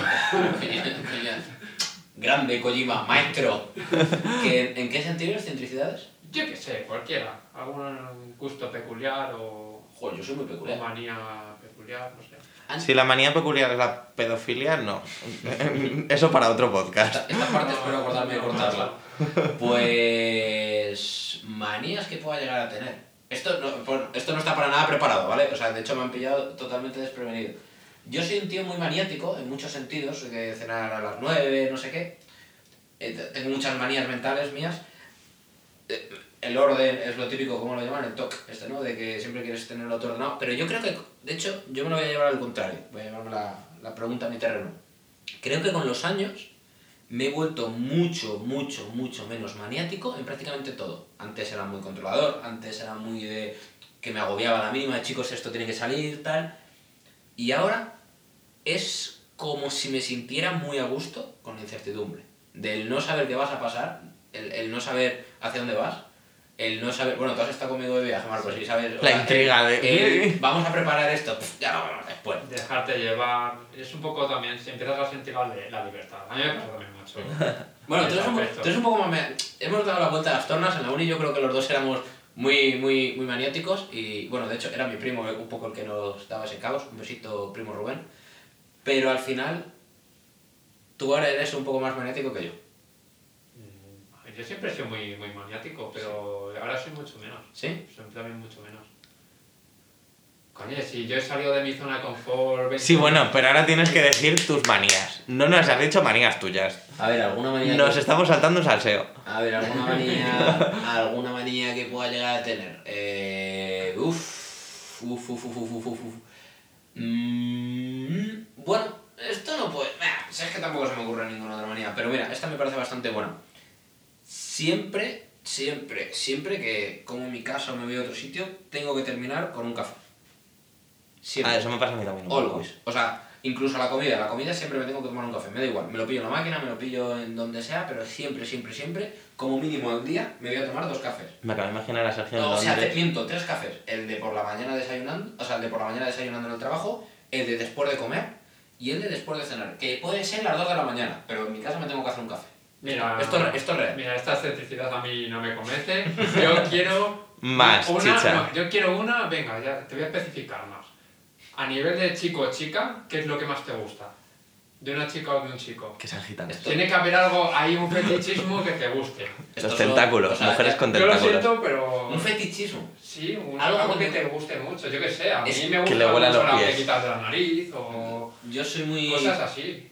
Grande Kojima, maestro. <laughs> ¿Que, ¿En qué sentido excentricidades? Yo qué sé, cualquiera. Algún gusto peculiar o, Joder, yo soy muy o peculiar. manía peculiar, no sé. Si la manía peculiar es la pedofilia, no. <laughs> Eso para otro podcast. Esta, esta parte espero acordarme de cortarla. Pues. manías que pueda llegar a tener. Esto no, esto no está para nada preparado, ¿vale? O sea, de hecho me han pillado totalmente desprevenido. Yo soy un tío muy maniático en muchos sentidos, de cenar a las 9, no sé qué. Eh, te- tengo muchas manías mentales mías. Eh, El orden es lo típico, ¿cómo lo llaman? El TOC, este, ¿no? De que siempre quieres tenerlo todo ordenado. Pero yo creo que, de hecho, yo me lo voy a llevar al contrario. Voy a llevarme la, la pregunta a mi terreno. Creo que con los años me he vuelto mucho, mucho, mucho menos maniático en prácticamente todo. Antes era muy controlador, antes era muy de que me agobiaba la mínima, chicos, esto tiene que salir, tal. Y ahora es como si me sintiera muy a gusto con la incertidumbre. del no saber qué vas a pasar, el, el no saber hacia dónde vas, el no saber, bueno, tú has estado conmigo de viaje, Marcos, y sabes... o La sea, intriga el- de- el vamos a preparar esto, pf, ya lo vemos después. Dejarte llevar. Es un poco también, si empiezas a sentir la, la libertad. A mí me pasa también mucho. Bueno, tú eres, un, tú eres un poco más... me- Hemos dado la vuelta a las tornas, en la uni yo creo que los dos éramos muy, muy, muy maniáticos y, bueno, de hecho era mi primo un poco el que nos daba ese caos, un besito, primo Rubén, pero al final, tú ahora eres un poco más maniático que yo. Mm, yo siempre he sido muy, muy maniático, pero sí. ahora soy mucho menos. ¿Sí? Soy también mucho menos. Coño, si yo he salido de mi zona de confort... sí, bueno, pero ahora tienes que decir tus manías. No nos has dicho manías tuyas. A ver, alguna manía... Nos estamos saltando un salseo. A ver, alguna manía... alguna manía que pueda llegar a tener. Eh... Uf, uf, uf, uf, uf, uf. uf. Mm, bueno, esto no puede. Nah, si es que tampoco se me ocurre ninguna otra manía. Pero mira, esta me parece bastante buena. Siempre, siempre, siempre que como en mi casa o me voy a otro sitio, tengo que terminar con un café. Siempre. Ah, eso me pasa a mí también. Always. O sea, incluso la comida. La comida siempre me tengo que tomar un café. Me da igual. Me lo pillo en la máquina, me lo pillo en donde sea, pero siempre, siempre, siempre, como mínimo al día, me voy a tomar dos cafés. Me acabo de imaginar a Sergio No, o sea, te miento, tres cafés. El de por la mañana desayunando, o sea, el de por la mañana desayunando en el trabajo, el de después de comer y el de después de cenar. Que puede ser las dos de la mañana, pero en mi casa me tengo que hacer un café. Mira, Esto, es- esto es real. Mira, esta excentricidad a mí no me convence. Yo <laughs> quiero. Más una, chicha. no, yo quiero una, venga, ya te voy a especificar más. A nivel de chico o chica, ¿qué es lo que más te gusta? ¿De una chica o de un chico? Que se agitan. Esto- Tiene que haber algo, hay un fetichismo que te guste. Los tentáculos, o sea, mujeres con Yo lo tentáculos. siento, pero. Un fetichismo. Sí, un- Algo que te guste mucho. Yo qué sé, a mí Es- me que gusta mucho los las pies. pequitas de la nariz o Yo soy muy... cosas así.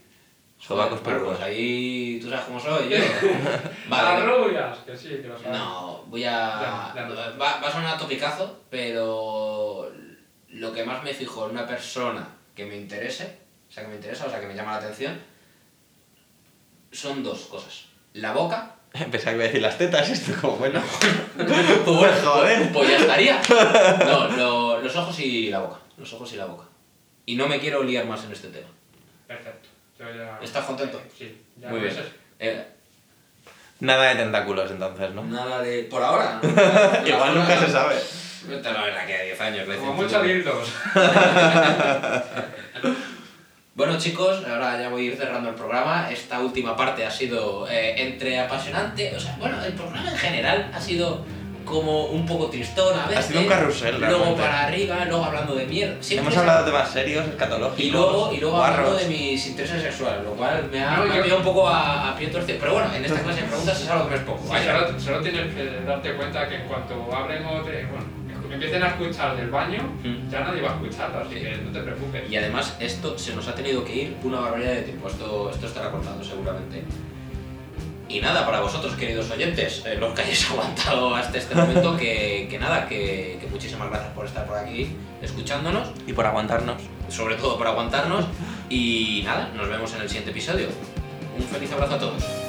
Sobacos peludos. Marcos, ahí tú sabes cómo soy yo. <laughs> <laughs> Las Vale. rubias, que sí, que lo sabes. No, voy a. Ya, ya no. Va, va a sonar a topicazo, pero lo que más me fijo en una persona que me interese, sea, que me interesa, o sea, que me llama la atención, son dos cosas. La boca. <laughs> Pensaba que iba a decir las tetas, esto como bueno. <laughs> Pues bueno, Joder. Pues ya estaría. <laughs> No, lo- los ojos y la boca. Los ojos y la boca. Y no me quiero liar más en este tema. Perfecto. Yo ya... ¿Estás contento? Sí, ya Muy lo bien. Eh, Nada de tentáculos entonces, ¿no? nada de. Por ahora. Igual nunca se sabe. Vete a la verdad que a 10 años. Como muchos dildos. Bueno chicos, ahora ya voy a ir cerrando el programa. Esta última parte ha sido eh, entre apasionante, o sea, bueno, el programa en general ha sido como un poco tristón a veces. sido un carrusel, Luego realmente. para arriba, luego hablando de mierda. Siempre Hemos hablado de temas serios, escatológicos, y luego, y luego hablando de mis intereses sexuales, lo cual me ha, No, me ha yo- pillado un poco a, a pie torcido. Pero bueno, en esta clase de preguntas es algo que me es poco. Sí, solo tienes que darte cuenta que en cuanto hablemos de. Bueno, empiecen a escuchar del baño, Mm. ya nadie va a escucharlo, así Sí. que no te preocupes. Y además esto se nos ha tenido que ir una barbaridad de tiempo, esto, esto estará cortando seguramente. Y nada, para vosotros queridos oyentes, eh, los que hayáis <laughs> aguantado hasta este momento, que, que nada, que, que muchísimas gracias por estar por aquí escuchándonos, Y por aguantarnos. sobre todo por aguantarnos, y nada, nos vemos en el siguiente episodio. Un feliz abrazo a todos.